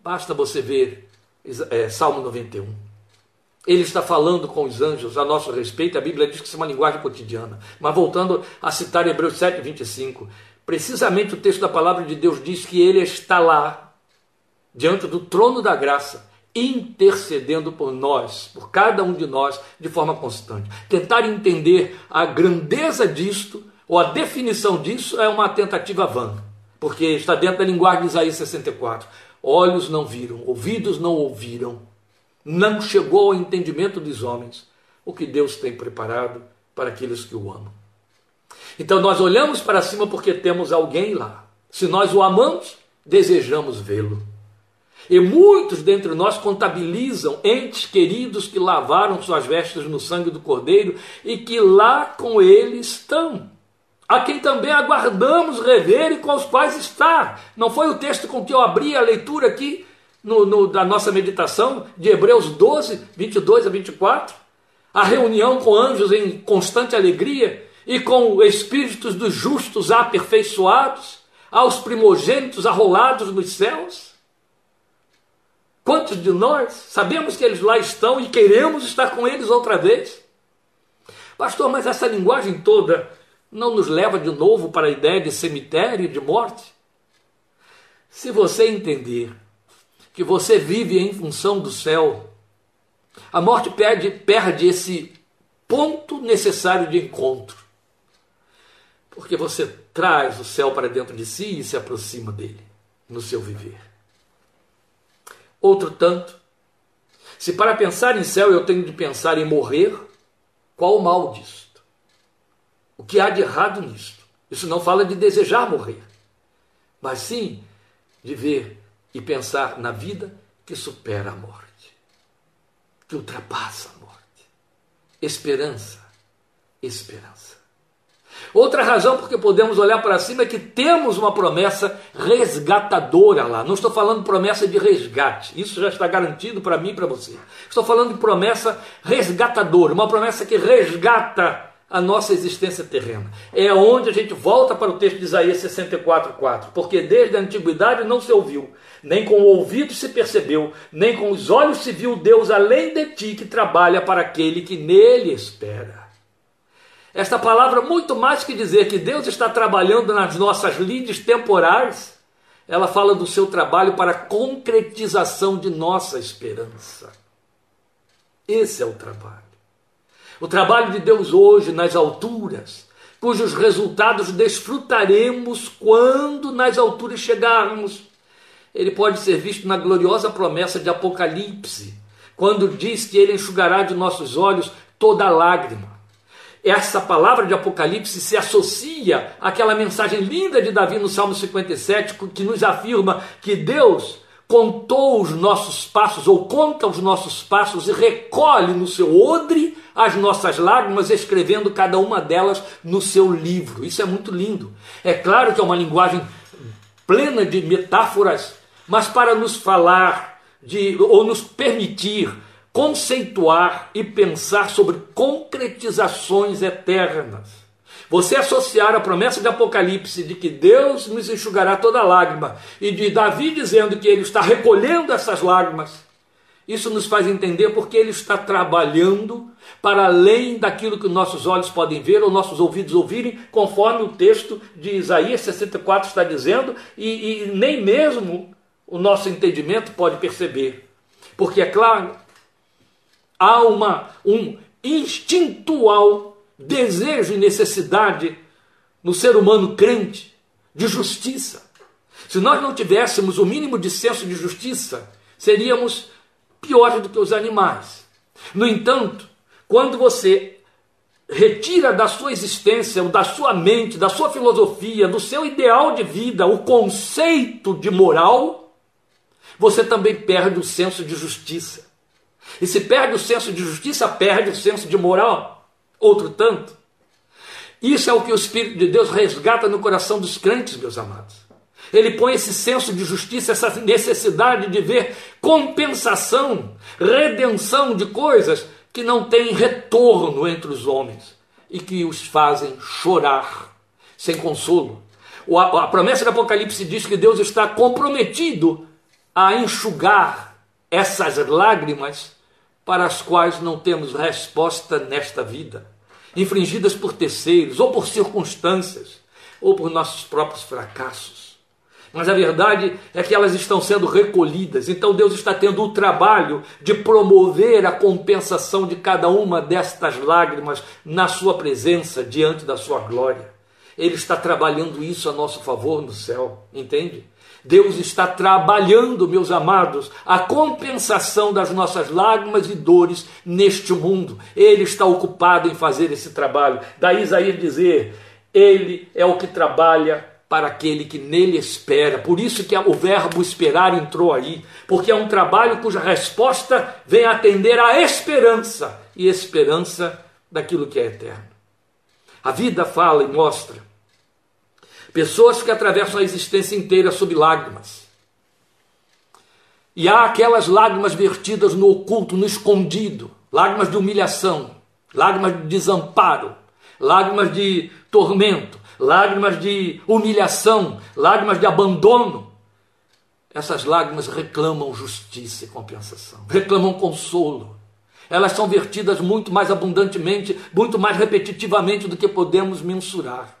Basta você ver é, Salmo 91. Ele está falando com os anjos a nosso respeito, a Bíblia diz que isso é uma linguagem cotidiana. Mas voltando a citar Hebreus 7, 25, precisamente o texto da palavra de Deus diz que ele está lá, diante do trono da graça, intercedendo por nós, por cada um de nós, de forma constante. Tentar entender a grandeza disto, ou a definição disso, é uma tentativa vã, porque está dentro da linguagem de Isaías 64 olhos não viram, ouvidos não ouviram, não chegou ao entendimento dos homens o que Deus tem preparado para aqueles que o amam. Então nós olhamos para cima porque temos alguém lá. Se nós o amamos, desejamos vê-lo. E muitos dentre nós contabilizam entes queridos que lavaram suas vestes no sangue do Cordeiro e que lá com ele estão a quem também aguardamos rever e com os quais está. Não foi o texto com que eu abri a leitura aqui no, no, da nossa meditação de Hebreus 12, 22 a 24? A reunião com anjos em constante alegria e com espíritos dos justos aperfeiçoados, aos primogênitos arrolados nos céus? Quantos de nós sabemos que eles lá estão e queremos estar com eles outra vez? Pastor, mas essa linguagem toda não nos leva de novo para a ideia de cemitério e de morte? Se você entender que você vive em função do céu, a morte perde, perde esse ponto necessário de encontro. Porque você traz o céu para dentro de si e se aproxima dele no seu viver. Outro tanto, se para pensar em céu eu tenho de pensar em morrer, qual o mal disso? O que há de errado nisto? Isso não fala de desejar morrer, mas sim de ver e pensar na vida que supera a morte, que ultrapassa a morte. Esperança, esperança. Outra razão porque podemos olhar para cima é que temos uma promessa resgatadora lá. Não estou falando promessa de resgate, isso já está garantido para mim e para você. Estou falando de promessa resgatadora, uma promessa que resgata a nossa existência terrena. É onde a gente volta para o texto de Isaías 64:4, porque desde a antiguidade não se ouviu, nem com o ouvido se percebeu, nem com os olhos se viu Deus além de ti que trabalha para aquele que nele espera. Esta palavra, muito mais que dizer que Deus está trabalhando nas nossas lides temporais, ela fala do seu trabalho para a concretização de nossa esperança. Esse é o trabalho. O trabalho de Deus hoje nas alturas, cujos resultados desfrutaremos quando nas alturas chegarmos. Ele pode ser visto na gloriosa promessa de Apocalipse, quando diz que ele enxugará de nossos olhos toda lágrima. Essa palavra de Apocalipse se associa àquela mensagem linda de Davi no Salmo 57, que nos afirma que Deus contou os nossos passos, ou conta os nossos passos e recolhe no seu odre as nossas lágrimas, escrevendo cada uma delas no seu livro. Isso é muito lindo. É claro que é uma linguagem plena de metáforas, mas para nos falar de ou nos permitir conceituar e pensar sobre concretizações eternas. Você associar a promessa de Apocalipse de que Deus nos enxugará toda lágrima e de Davi dizendo que ele está recolhendo essas lágrimas, isso nos faz entender porque ele está trabalhando para além daquilo que nossos olhos podem ver ou nossos ouvidos ouvirem, conforme o texto de Isaías 64 está dizendo, e, e nem mesmo o nosso entendimento pode perceber. Porque, é claro, há uma, um instintual desejo e necessidade no ser humano crente de justiça. Se nós não tivéssemos o mínimo de senso de justiça, seríamos piores do que os animais. No entanto, quando você retira da sua existência, da sua mente, da sua filosofia, do seu ideal de vida, o conceito de moral, você também perde o senso de justiça. E se perde o senso de justiça, perde o senso de moral outro tanto. Isso é o que o Espírito de Deus resgata no coração dos crentes, meus amados. Ele põe esse senso de justiça, essa necessidade de ver compensação, redenção de coisas que não têm retorno entre os homens e que os fazem chorar sem consolo. A promessa do Apocalipse diz que Deus está comprometido a enxugar essas lágrimas para as quais não temos resposta nesta vida, infringidas por terceiros, ou por circunstâncias, ou por nossos próprios fracassos. Mas a verdade é que elas estão sendo recolhidas, então Deus está tendo o trabalho de promover a compensação de cada uma destas lágrimas na Sua presença, diante da Sua glória. Ele está trabalhando isso a nosso favor no céu, entende? Deus está trabalhando, meus amados, a compensação das nossas lágrimas e dores neste mundo. Ele está ocupado em fazer esse trabalho. Daí Isaías dizer: Ele é o que trabalha para aquele que nele espera. Por isso que o verbo esperar entrou aí, porque é um trabalho cuja resposta vem atender à esperança e esperança daquilo que é eterno. A vida fala e mostra Pessoas que atravessam a existência inteira sob lágrimas. E há aquelas lágrimas vertidas no oculto, no escondido, lágrimas de humilhação, lágrimas de desamparo, lágrimas de tormento, lágrimas de humilhação, lágrimas de abandono. Essas lágrimas reclamam justiça e compensação, reclamam consolo. Elas são vertidas muito mais abundantemente, muito mais repetitivamente do que podemos mensurar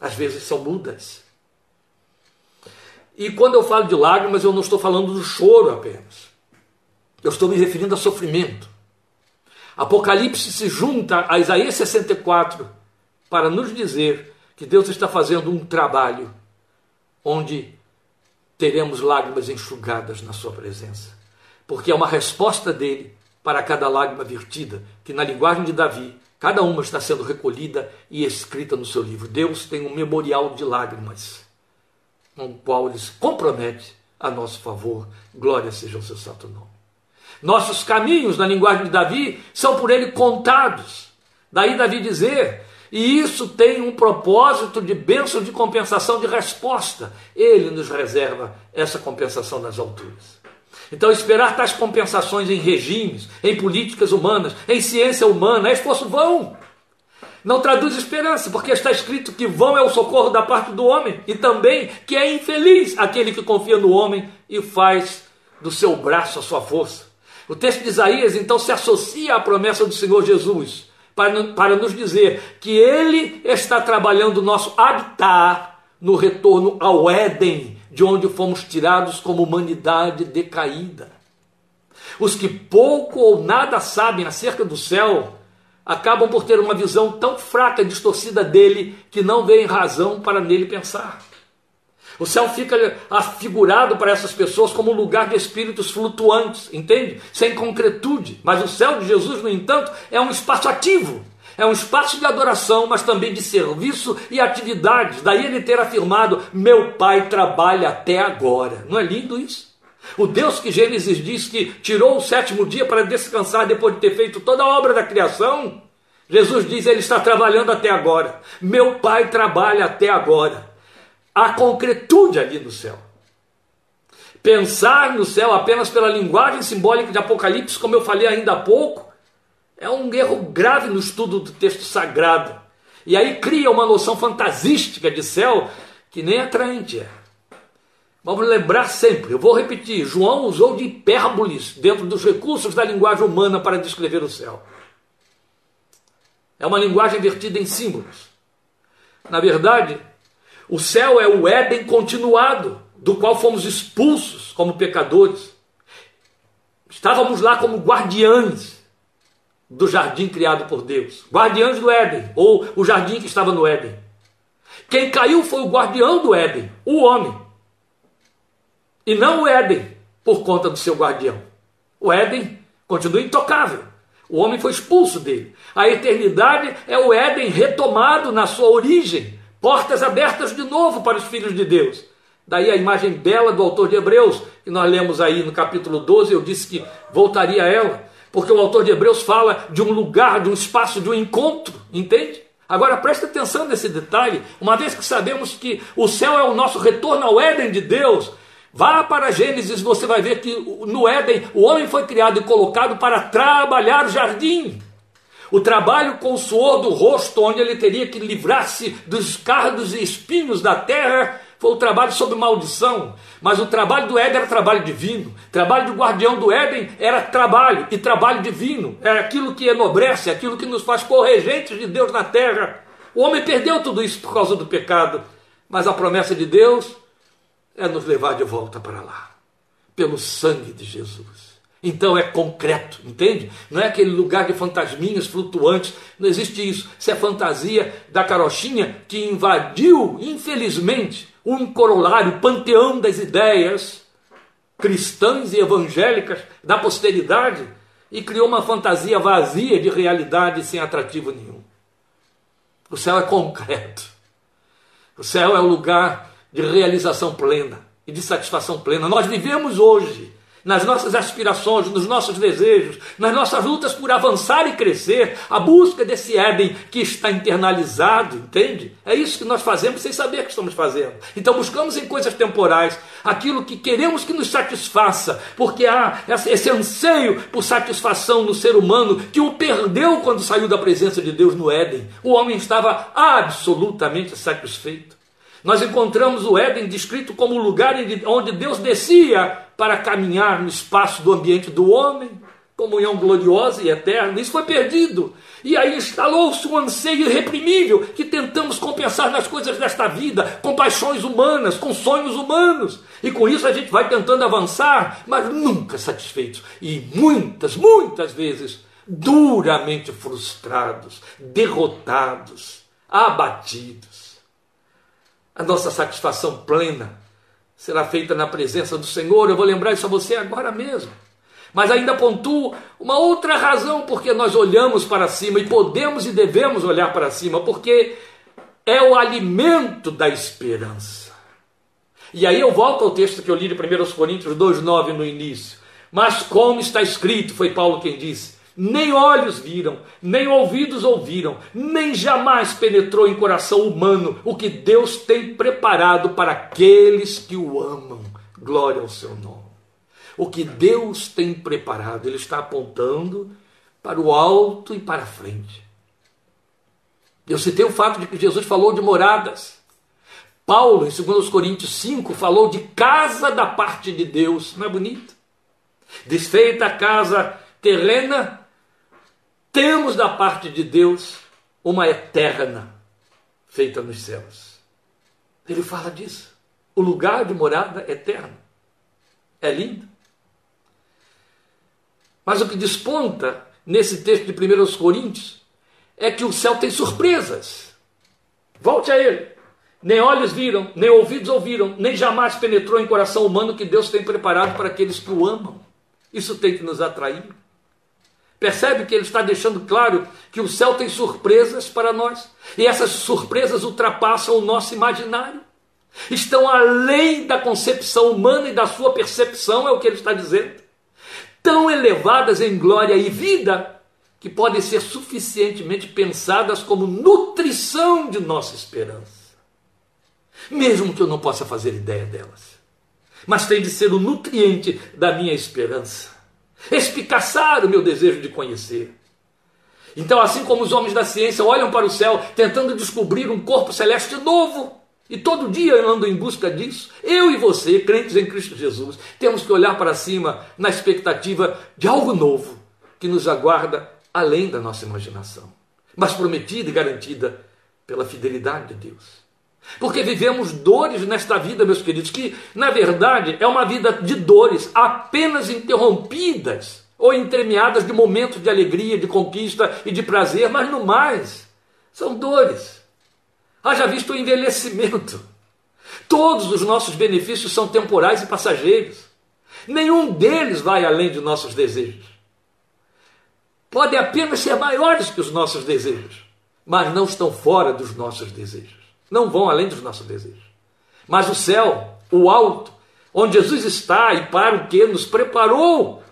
às vezes são mudas. E quando eu falo de lágrimas, eu não estou falando do choro apenas. Eu estou me referindo a sofrimento. Apocalipse se junta a Isaías 64 para nos dizer que Deus está fazendo um trabalho onde teremos lágrimas enxugadas na sua presença. Porque é uma resposta dele para cada lágrima vertida, que na linguagem de Davi Cada uma está sendo recolhida e escrita no seu livro. Deus tem um memorial de lágrimas, com o qual ele se compromete a nosso favor. Glória seja o seu santo nome. Nossos caminhos, na linguagem de Davi, são por ele contados. Daí Davi dizer E isso tem um propósito de bênção de compensação de resposta. Ele nos reserva essa compensação nas alturas. Então, esperar tais compensações em regimes, em políticas humanas, em ciência humana, é esforço vão. Não traduz esperança, porque está escrito que vão é o socorro da parte do homem, e também que é infeliz aquele que confia no homem e faz do seu braço a sua força. O texto de Isaías então se associa à promessa do Senhor Jesus para, para nos dizer que Ele está trabalhando o nosso habitar no retorno ao Éden, de onde fomos tirados como humanidade decaída. Os que pouco ou nada sabem acerca do céu acabam por ter uma visão tão fraca e distorcida dele que não veem razão para nele pensar. O céu fica afigurado para essas pessoas como um lugar de espíritos flutuantes, entende? Sem concretude. Mas o céu de Jesus, no entanto, é um espaço ativo. É um espaço de adoração, mas também de serviço e atividades. Daí ele ter afirmado: Meu pai trabalha até agora. Não é lindo isso? O Deus que Gênesis diz que tirou o sétimo dia para descansar depois de ter feito toda a obra da criação. Jesus diz: Ele está trabalhando até agora. Meu pai trabalha até agora a concretude ali no céu. Pensar no céu apenas pela linguagem simbólica de Apocalipse, como eu falei ainda há pouco, é um erro grave no estudo do texto sagrado. E aí cria uma noção fantasística de céu que nem atraente é. Vamos lembrar sempre, eu vou repetir: João usou de hipérboles dentro dos recursos da linguagem humana para descrever o céu. É uma linguagem vertida em símbolos. Na verdade, o céu é o Éden continuado, do qual fomos expulsos como pecadores. Estávamos lá como guardiães do jardim criado por Deus, guardiães do Éden, ou o jardim que estava no Éden. Quem caiu foi o guardião do Éden, o homem, e não o Éden, por conta do seu guardião. O Éden continua intocável. O homem foi expulso dele. A eternidade é o Éden retomado na sua origem, Portas abertas de novo para os filhos de Deus. Daí a imagem bela do autor de Hebreus, que nós lemos aí no capítulo 12, eu disse que voltaria a ela, porque o autor de Hebreus fala de um lugar, de um espaço, de um encontro, entende? Agora preste atenção nesse detalhe, uma vez que sabemos que o céu é o nosso retorno ao Éden de Deus, Vá para Gênesis, você vai ver que no Éden o homem foi criado e colocado para trabalhar o jardim. O trabalho com o suor do rosto, onde ele teria que livrar-se dos cardos e espinhos da terra, foi o trabalho sob maldição. Mas o trabalho do Éden era trabalho divino. O trabalho do guardião do Éden era trabalho e trabalho divino. Era aquilo que enobrece, aquilo que nos faz corregentes de Deus na terra. O homem perdeu tudo isso por causa do pecado. Mas a promessa de Deus é nos levar de volta para lá, pelo sangue de Jesus. Então é concreto, entende? Não é aquele lugar de fantasminhas flutuantes, não existe isso. Isso é fantasia da carochinha que invadiu, infelizmente, um corolário, panteão das ideias cristãs e evangélicas da posteridade e criou uma fantasia vazia de realidade sem atrativo nenhum. O céu é concreto. O céu é o lugar de realização plena e de satisfação plena. Nós vivemos hoje nas nossas aspirações, nos nossos desejos, nas nossas lutas por avançar e crescer, a busca desse Éden que está internalizado, entende? É isso que nós fazemos sem saber que estamos fazendo. Então buscamos em coisas temporais aquilo que queremos que nos satisfaça, porque há esse anseio por satisfação no ser humano que o perdeu quando saiu da presença de Deus no Éden. O homem estava absolutamente satisfeito. Nós encontramos o Éden descrito como o lugar onde Deus descia para caminhar no espaço do ambiente do homem, comunhão gloriosa e eterna. Isso foi perdido. E aí instalou-se um anseio irreprimível que tentamos compensar nas coisas desta vida, com paixões humanas, com sonhos humanos. E com isso a gente vai tentando avançar, mas nunca satisfeitos. E muitas, muitas vezes duramente frustrados, derrotados, abatidos. A nossa satisfação plena será feita na presença do Senhor. Eu vou lembrar isso a você agora mesmo. Mas ainda pontuo uma outra razão porque nós olhamos para cima e podemos e devemos olhar para cima, porque é o alimento da esperança. E aí eu volto ao texto que eu li de 1 Coríntios 2,9 no início. Mas como está escrito, foi Paulo quem disse: nem olhos viram, nem ouvidos ouviram, nem jamais penetrou em coração humano o que Deus tem preparado para aqueles que o amam. Glória ao seu nome. O que Deus tem preparado, Ele está apontando para o alto e para a frente. Eu citei o fato de que Jesus falou de moradas. Paulo, em 2 Coríntios 5, falou de casa da parte de Deus. Não é bonito? Desfeita a casa terrena, temos da parte de Deus uma eterna feita nos céus. Ele fala disso. O lugar de morada eterno. É lindo. Mas o que desponta nesse texto de 1 Coríntios é que o céu tem surpresas. Volte a ele. Nem olhos viram, nem ouvidos ouviram, nem jamais penetrou em coração humano que Deus tem preparado para aqueles que o amam. Isso tem que nos atrair. Percebe que ele está deixando claro que o céu tem surpresas para nós. E essas surpresas ultrapassam o nosso imaginário. Estão além da concepção humana e da sua percepção, é o que ele está dizendo. Tão elevadas em glória e vida que podem ser suficientemente pensadas como nutrição de nossa esperança. Mesmo que eu não possa fazer ideia delas. Mas tem de ser o nutriente da minha esperança espicaçar o meu desejo de conhecer. Então, assim como os homens da ciência olham para o céu tentando descobrir um corpo celeste novo, e todo dia andam em busca disso, eu e você, crentes em Cristo Jesus, temos que olhar para cima na expectativa de algo novo que nos aguarda além da nossa imaginação, mas prometida e garantida pela fidelidade de Deus. Porque vivemos dores nesta vida, meus queridos, que na verdade é uma vida de dores apenas interrompidas ou entremeadas de momentos de alegria, de conquista e de prazer, mas no mais, são dores. Haja visto o envelhecimento. Todos os nossos benefícios são temporais e passageiros. Nenhum deles vai além de nossos desejos. Podem apenas ser maiores que os nossos desejos, mas não estão fora dos nossos desejos não vão além dos nossos desejos. Mas o céu, o alto, onde Jesus está e para o que nos preparou,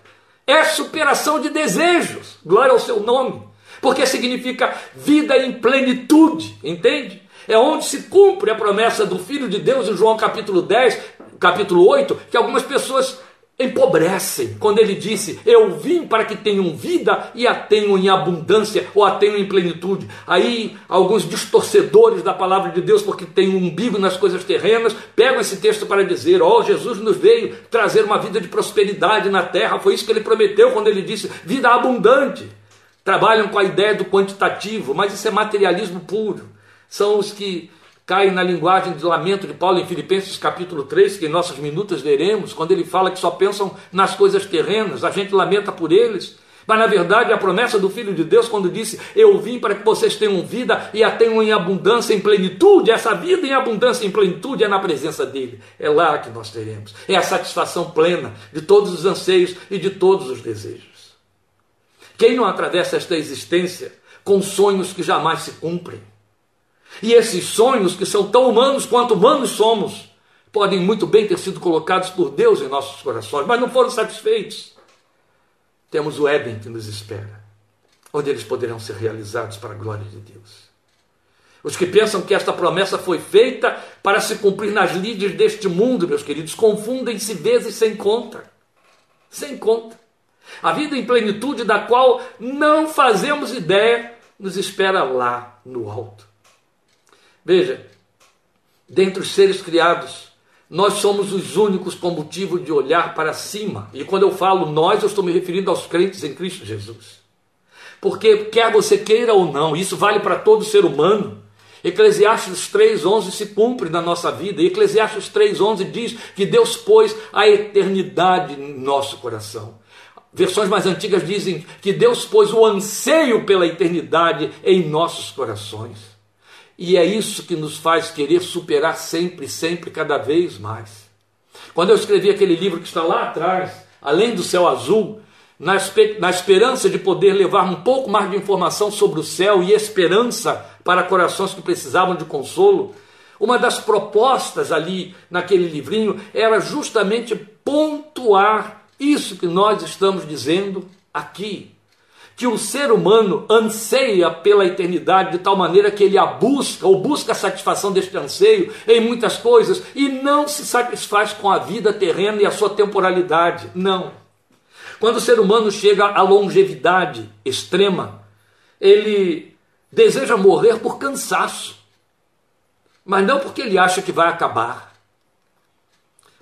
é superação de desejos. Glória ao seu nome. Porque significa vida em plenitude, entende? É onde se cumpre a promessa do Filho de Deus em João capítulo 10, capítulo 8, que algumas pessoas empobrecem quando ele disse: Eu vim para que tenham vida e a tenham em abundância ou a tenham em plenitude. Aí, alguns distorcedores da palavra de Deus, porque tem um umbigo nas coisas terrenas, pegam esse texto para dizer: Ó, oh, Jesus nos veio trazer uma vida de prosperidade na terra. Foi isso que ele prometeu quando ele disse: Vida abundante. Trabalham com a ideia do quantitativo, mas isso é materialismo puro. São os que cai na linguagem de lamento de Paulo em Filipenses capítulo 3, que em nossos minutos veremos, quando ele fala que só pensam nas coisas terrenas, a gente lamenta por eles. Mas na verdade a promessa do Filho de Deus, quando disse: Eu vim para que vocês tenham vida e a tenham em abundância, em plenitude, essa vida em abundância, em plenitude é na presença dele. É lá que nós teremos. É a satisfação plena de todos os anseios e de todos os desejos. Quem não atravessa esta existência com sonhos que jamais se cumprem? E esses sonhos, que são tão humanos quanto humanos somos, podem muito bem ter sido colocados por Deus em nossos corações, mas não foram satisfeitos. Temos o Éden que nos espera, onde eles poderão ser realizados para a glória de Deus. Os que pensam que esta promessa foi feita para se cumprir nas lides deste mundo, meus queridos, confundem-se vezes sem conta. Sem conta. A vida em plenitude da qual não fazemos ideia nos espera lá no alto. Veja, dentre os seres criados, nós somos os únicos com motivo de olhar para cima. E quando eu falo nós, eu estou me referindo aos crentes em Cristo Jesus. Porque, quer você queira ou não, isso vale para todo ser humano. Eclesiastes 3,11 se cumpre na nossa vida. E Eclesiastes 3,11 diz que Deus pôs a eternidade em nosso coração. Versões mais antigas dizem que Deus pôs o anseio pela eternidade em nossos corações. E é isso que nos faz querer superar sempre, sempre, cada vez mais. Quando eu escrevi aquele livro que está lá atrás, Além do Céu Azul, na, na esperança de poder levar um pouco mais de informação sobre o céu e esperança para corações que precisavam de consolo, uma das propostas ali naquele livrinho era justamente pontuar isso que nós estamos dizendo aqui que o ser humano anseia pela eternidade de tal maneira que ele a busca, ou busca a satisfação deste anseio em muitas coisas, e não se satisfaz com a vida terrena e a sua temporalidade. Não. Quando o ser humano chega à longevidade extrema, ele deseja morrer por cansaço, mas não porque ele acha que vai acabar.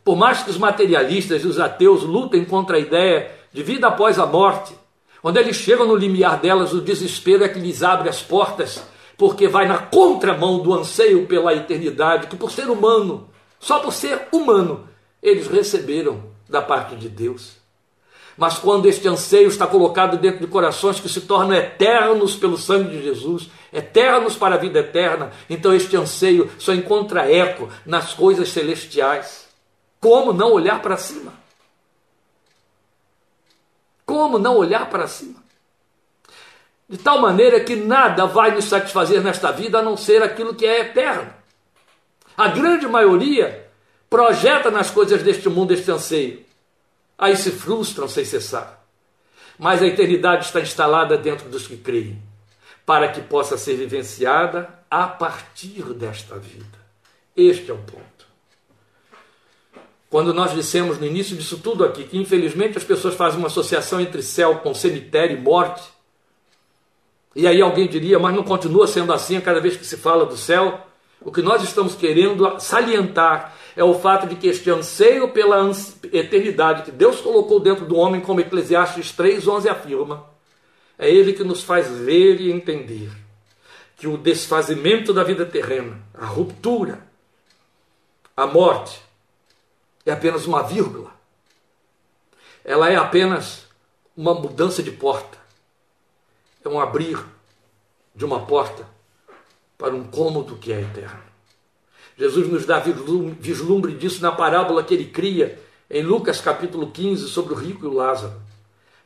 Por mais que os materialistas e os ateus lutem contra a ideia de vida após a morte, quando eles chegam no limiar delas, o desespero é que lhes abre as portas, porque vai na contramão do anseio pela eternidade, que por ser humano, só por ser humano, eles receberam da parte de Deus. Mas quando este anseio está colocado dentro de corações que se tornam eternos pelo sangue de Jesus, eternos para a vida eterna, então este anseio só encontra eco nas coisas celestiais. Como não olhar para cima? Como não olhar para cima? De tal maneira que nada vai nos satisfazer nesta vida a não ser aquilo que é eterno. A grande maioria projeta nas coisas deste mundo este anseio. Aí se frustram sem cessar. Mas a eternidade está instalada dentro dos que creem, para que possa ser vivenciada a partir desta vida. Este é o ponto. Quando nós dissemos no início disso tudo aqui que infelizmente as pessoas fazem uma associação entre céu com cemitério e morte, e aí alguém diria, mas não continua sendo assim cada vez que se fala do céu? O que nós estamos querendo salientar é o fato de que este anseio pela eternidade que Deus colocou dentro do homem, como Eclesiastes 3,11 afirma, é ele que nos faz ver e entender que o desfazimento da vida terrena, a ruptura, a morte, é apenas uma vírgula. Ela é apenas uma mudança de porta. É um abrir de uma porta para um cômodo que é eterno. Jesus nos dá vislumbre disso na parábola que ele cria em Lucas capítulo 15 sobre o rico e o Lázaro,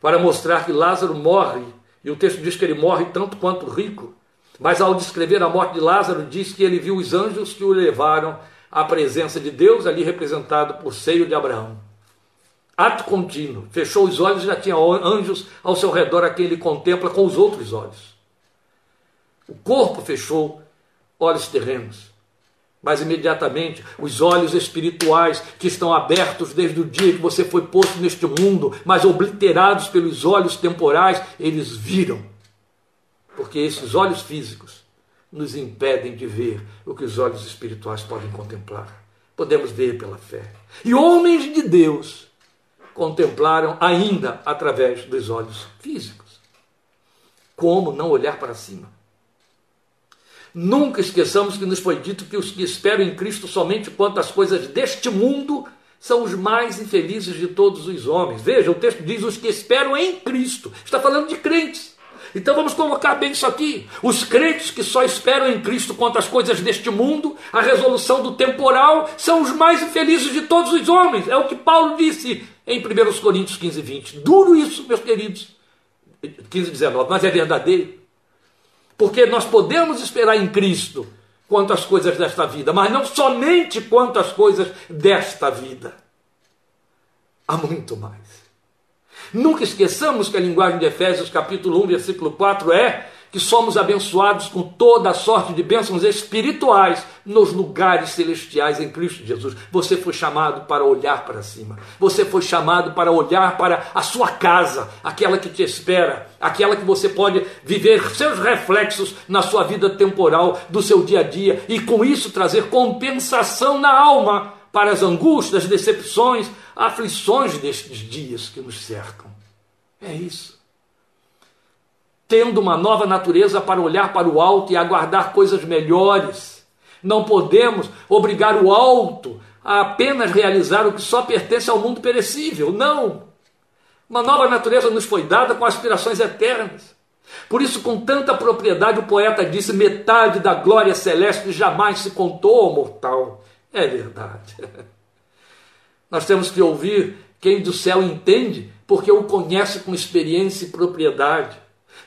para mostrar que Lázaro morre, e o texto diz que ele morre tanto quanto o rico, mas ao descrever a morte de Lázaro, diz que ele viu os anjos que o levaram a presença de Deus, ali representado por seio de Abraão. Ato contínuo, fechou os olhos e já tinha anjos ao seu redor a quem ele contempla com os outros olhos. O corpo fechou olhos terrenos, mas imediatamente os olhos espirituais que estão abertos desde o dia que você foi posto neste mundo, mas obliterados pelos olhos temporais, eles viram. Porque esses olhos físicos nos impedem de ver o que os olhos espirituais podem contemplar. Podemos ver pela fé. E homens de Deus contemplaram ainda através dos olhos físicos. Como não olhar para cima? Nunca esqueçamos que nos foi dito que os que esperam em Cristo somente quanto às coisas deste mundo são os mais infelizes de todos os homens. Veja, o texto diz os que esperam em Cristo. Está falando de crentes. Então vamos colocar bem isso aqui. Os crentes que só esperam em Cristo quanto às coisas deste mundo, a resolução do temporal, são os mais infelizes de todos os homens. É o que Paulo disse em 1 Coríntios 15, 20. Duro isso, meus queridos. 15, 19, mas é verdadeiro. Porque nós podemos esperar em Cristo quanto às coisas desta vida, mas não somente quanto às coisas desta vida. Há muito mais. Nunca esqueçamos que a linguagem de Efésios capítulo 1, versículo 4 é que somos abençoados com toda a sorte de bênçãos espirituais nos lugares celestiais em Cristo Jesus. Você foi chamado para olhar para cima. Você foi chamado para olhar para a sua casa, aquela que te espera, aquela que você pode viver seus reflexos na sua vida temporal, do seu dia a dia e com isso trazer compensação na alma para as angústias, decepções, aflições destes dias que nos cercam. É isso. Tendo uma nova natureza para olhar para o alto e aguardar coisas melhores. Não podemos obrigar o alto a apenas realizar o que só pertence ao mundo perecível. Não! Uma nova natureza nos foi dada com aspirações eternas. Por isso, com tanta propriedade, o poeta disse: metade da glória celeste jamais se contou ao mortal. É verdade. Nós temos que ouvir quem do céu entende, porque o conhece com experiência e propriedade.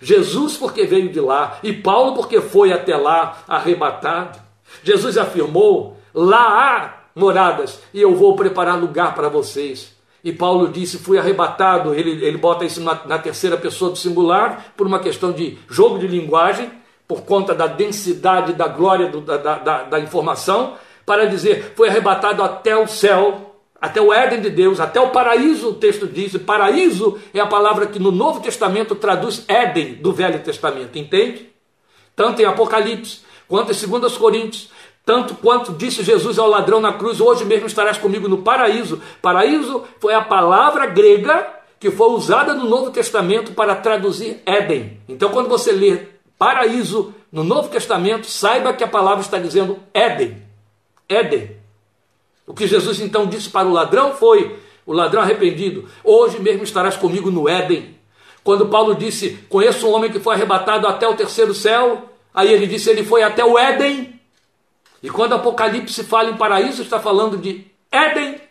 Jesus, porque veio de lá, e Paulo, porque foi até lá arrebatado. Jesus afirmou: lá há moradas, e eu vou preparar lugar para vocês. E Paulo disse: fui arrebatado. Ele, ele bota isso na, na terceira pessoa do singular, por uma questão de jogo de linguagem, por conta da densidade da glória do, da, da, da informação, para dizer: foi arrebatado até o céu, até o Éden de Deus, até o paraíso, o texto diz. Paraíso é a palavra que no Novo Testamento traduz Éden do Velho Testamento, entende? Tanto em Apocalipse, quanto em 2 Coríntios, tanto quanto disse Jesus ao ladrão na cruz: Hoje mesmo estarás comigo no paraíso. Paraíso foi a palavra grega que foi usada no Novo Testamento para traduzir Éden. Então, quando você lê paraíso no Novo Testamento, saiba que a palavra está dizendo Éden. Éden. O que Jesus então disse para o ladrão foi: o ladrão arrependido, hoje mesmo estarás comigo no Éden. Quando Paulo disse: Conheço um homem que foi arrebatado até o terceiro céu, aí ele disse: Ele foi até o Éden. E quando Apocalipse fala em paraíso, está falando de Éden.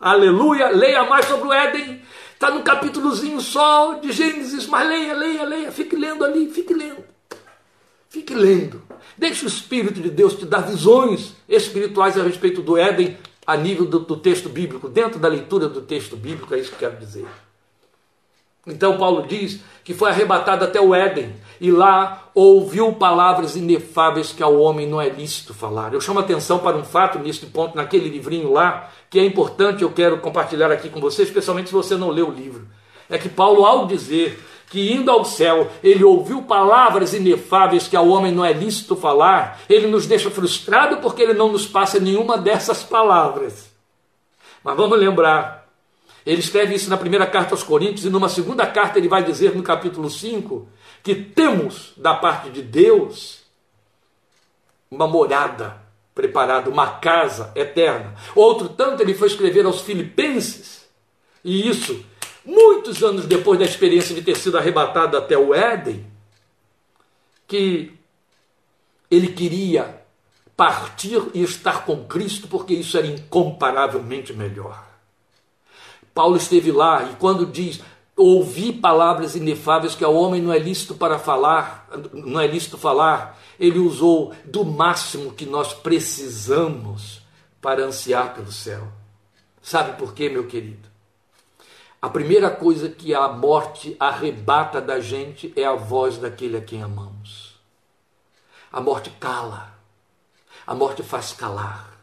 Aleluia! Leia mais sobre o Éden. Está no capítulozinho só de Gênesis, mas leia, leia, leia. Fique lendo ali, fique lendo. Fique lendo. Deixe o Espírito de Deus te dar visões espirituais a respeito do Éden a nível do, do texto bíblico, dentro da leitura do texto bíblico, é isso que quero dizer. Então Paulo diz que foi arrebatado até o Éden e lá ouviu palavras inefáveis que ao homem não é lícito falar. Eu chamo atenção para um fato nesse ponto, naquele livrinho lá, que é importante, eu quero compartilhar aqui com você, especialmente se você não leu o livro. É que Paulo, ao dizer que indo ao céu ele ouviu palavras inefáveis que ao homem não é lícito falar, ele nos deixa frustrado porque ele não nos passa nenhuma dessas palavras. Mas vamos lembrar ele escreve isso na primeira carta aos Coríntios, e numa segunda carta ele vai dizer no capítulo 5 que temos da parte de Deus uma morada preparada, uma casa eterna. Outro tanto ele foi escrever aos Filipenses, e isso muitos anos depois da experiência de ter sido arrebatado até o Éden, que ele queria partir e estar com Cristo, porque isso era incomparavelmente melhor. Paulo esteve lá e quando diz ouvi palavras inefáveis que ao homem não é lícito para falar, não é lícito falar, ele usou do máximo que nós precisamos para ansiar pelo céu. Sabe por quê, meu querido? A primeira coisa que a morte arrebata da gente é a voz daquele a quem amamos. A morte cala. A morte faz calar.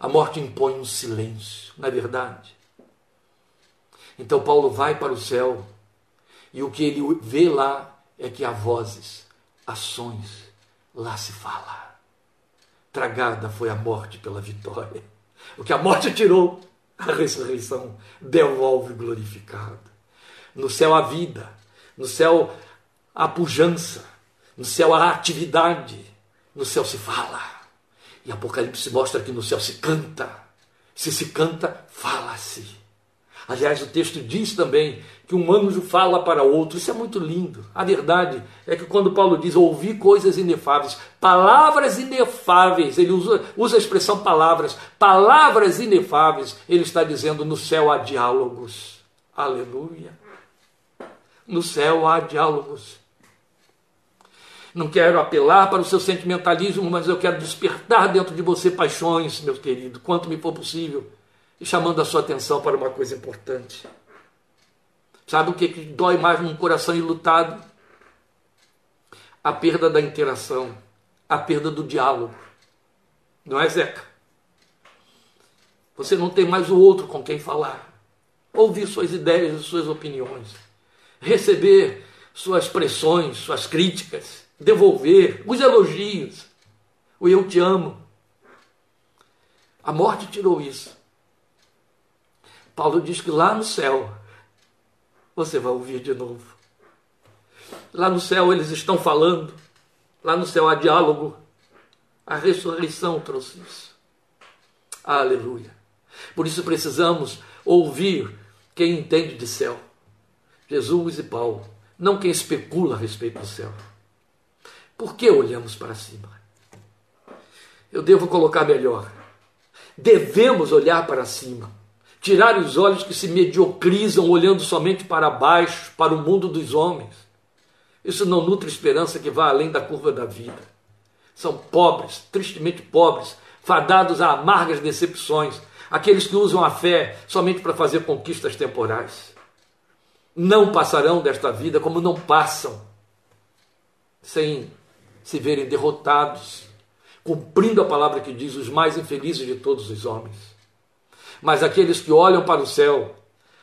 A morte impõe um silêncio, não é verdade? Então Paulo vai para o céu e o que ele vê lá é que há vozes, ações, lá se fala. Tragada foi a morte pela vitória. O que a morte tirou, a ressurreição devolve glorificado. No céu a vida, no céu a pujança, no céu a atividade, no céu se fala. E Apocalipse mostra que no céu se canta. Se se canta, fala-se. Aliás, o texto diz também que um anjo fala para outro. Isso é muito lindo. A verdade é que quando Paulo diz ouvir coisas inefáveis, palavras inefáveis, ele usa, usa a expressão palavras, palavras inefáveis, ele está dizendo no céu há diálogos. Aleluia. No céu há diálogos. Não quero apelar para o seu sentimentalismo, mas eu quero despertar dentro de você paixões, meu querido, quanto me for possível e chamando a sua atenção para uma coisa importante. Sabe o que, que dói mais num coração ilutado? A perda da interação, a perda do diálogo. Não é, Zeca? Você não tem mais o outro com quem falar, ouvir suas ideias e suas opiniões, receber suas pressões, suas críticas, devolver os elogios, o eu te amo. A morte tirou isso. Paulo diz que lá no céu você vai ouvir de novo. Lá no céu eles estão falando, lá no céu há diálogo. A ressurreição trouxe isso. Aleluia. Por isso precisamos ouvir quem entende de céu. Jesus e Paulo, não quem especula a respeito do céu. Por que olhamos para cima? Eu devo colocar melhor. Devemos olhar para cima tirar os olhos que se mediocrizam olhando somente para baixo, para o mundo dos homens. Isso não nutre esperança que vá além da curva da vida. São pobres, tristemente pobres, fadados a amargas decepções, aqueles que usam a fé somente para fazer conquistas temporais. Não passarão desta vida como não passam, sem se verem derrotados, cumprindo a palavra que diz: os mais infelizes de todos os homens. Mas aqueles que olham para o céu,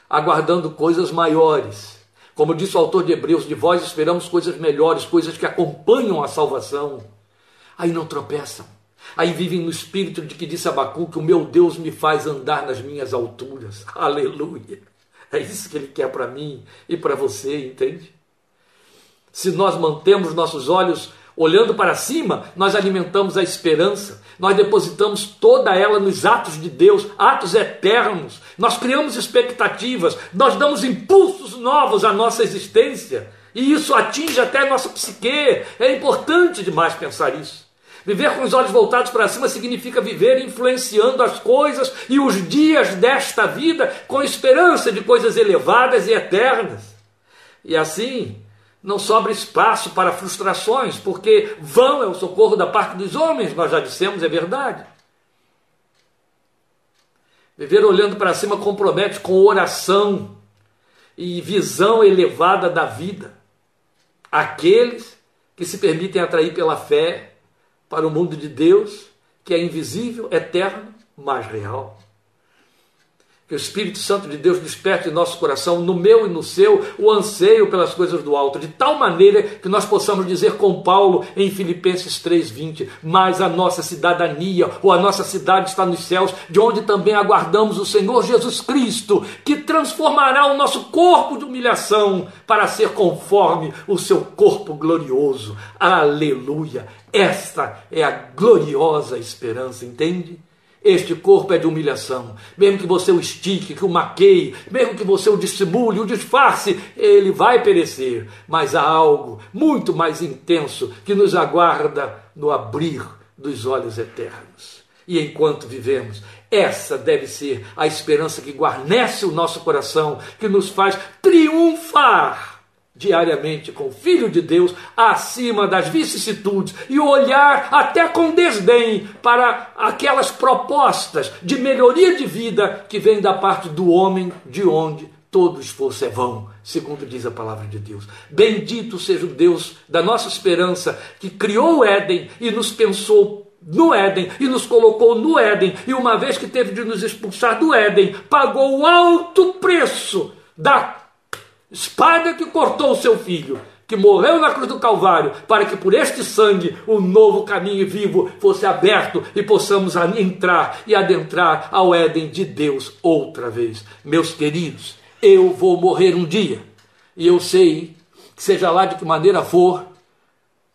aguardando coisas maiores, como disse o autor de Hebreus, de vós esperamos coisas melhores, coisas que acompanham a salvação. Aí não tropeçam. Aí vivem no espírito de que disse Abacuque: O meu Deus me faz andar nas minhas alturas. Aleluia. É isso que ele quer para mim e para você, entende? Se nós mantemos nossos olhos olhando para cima, nós alimentamos a esperança, nós depositamos toda ela nos atos de Deus, atos eternos, nós criamos expectativas, nós damos impulsos novos à nossa existência, e isso atinge até a nossa psique. É importante demais pensar isso. Viver com os olhos voltados para cima significa viver influenciando as coisas e os dias desta vida com esperança de coisas elevadas e eternas. E assim, não sobra espaço para frustrações, porque vão é o socorro da parte dos homens, nós já dissemos, é verdade. Viver olhando para cima compromete com oração e visão elevada da vida. Aqueles que se permitem atrair pela fé para o mundo de Deus, que é invisível, eterno, mas real. Que o Espírito Santo de Deus desperte em nosso coração, no meu e no seu, o anseio pelas coisas do alto, de tal maneira que nós possamos dizer com Paulo em Filipenses 3:20, mas a nossa cidadania ou a nossa cidade está nos céus, de onde também aguardamos o Senhor Jesus Cristo, que transformará o nosso corpo de humilhação para ser conforme o seu corpo glorioso. Aleluia! Esta é a gloriosa esperança, entende? Este corpo é de humilhação. Mesmo que você o estique, que o maqueie, mesmo que você o dissimule, o disfarce, ele vai perecer. Mas há algo muito mais intenso que nos aguarda no abrir dos olhos eternos. E enquanto vivemos, essa deve ser a esperança que guarnece o nosso coração, que nos faz triunfar diariamente com o Filho de Deus acima das vicissitudes e olhar até com desdém para aquelas propostas de melhoria de vida que vêm da parte do homem, de onde todo esforço é vão, segundo diz a palavra de Deus. Bendito seja o Deus da nossa esperança, que criou o Éden e nos pensou no Éden e nos colocou no Éden, e uma vez que teve de nos expulsar do Éden, pagou o alto preço da espada que cortou o seu filho, que morreu na cruz do Calvário, para que por este sangue o novo caminho vivo fosse aberto e possamos entrar e adentrar ao Éden de Deus outra vez. Meus queridos, eu vou morrer um dia, e eu sei seja lá de que maneira for,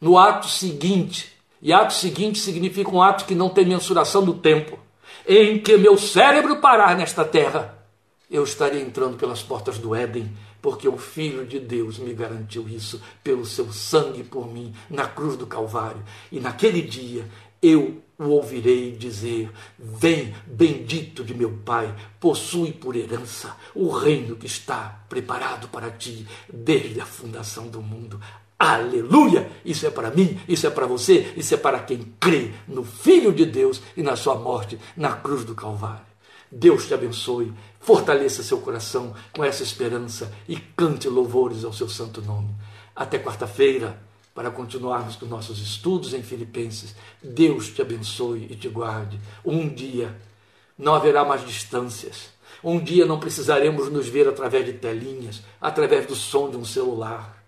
no ato seguinte, e ato seguinte significa um ato que não tem mensuração do tempo, em que meu cérebro parar nesta terra, eu estarei entrando pelas portas do Éden porque o Filho de Deus me garantiu isso pelo seu sangue por mim na cruz do Calvário. E naquele dia eu o ouvirei dizer: Vem, bendito de meu Pai, possui por herança o reino que está preparado para ti desde a fundação do mundo. Aleluia! Isso é para mim, isso é para você, isso é para quem crê no Filho de Deus e na sua morte na cruz do Calvário. Deus te abençoe, fortaleça seu coração com essa esperança e cante louvores ao seu santo nome. Até quarta-feira, para continuarmos com nossos estudos em Filipenses. Deus te abençoe e te guarde. Um dia não haverá mais distâncias. Um dia não precisaremos nos ver através de telinhas, através do som de um celular.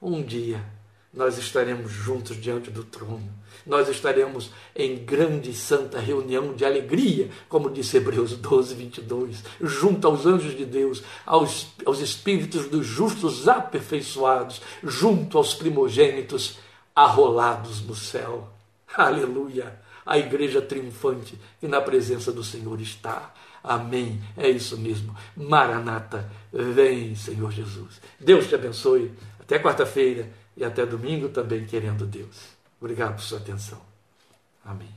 Um dia nós estaremos juntos diante do trono. Nós estaremos em grande e santa reunião de alegria, como disse Hebreus 12, 22, junto aos anjos de Deus, aos, aos espíritos dos justos aperfeiçoados, junto aos primogênitos arrolados no céu. Aleluia! A igreja triunfante que na presença do Senhor está. Amém. É isso mesmo. Maranata, vem, Senhor Jesus. Deus te abençoe. Até quarta-feira e até domingo também, querendo Deus. Obrigado por sua atenção. Amém.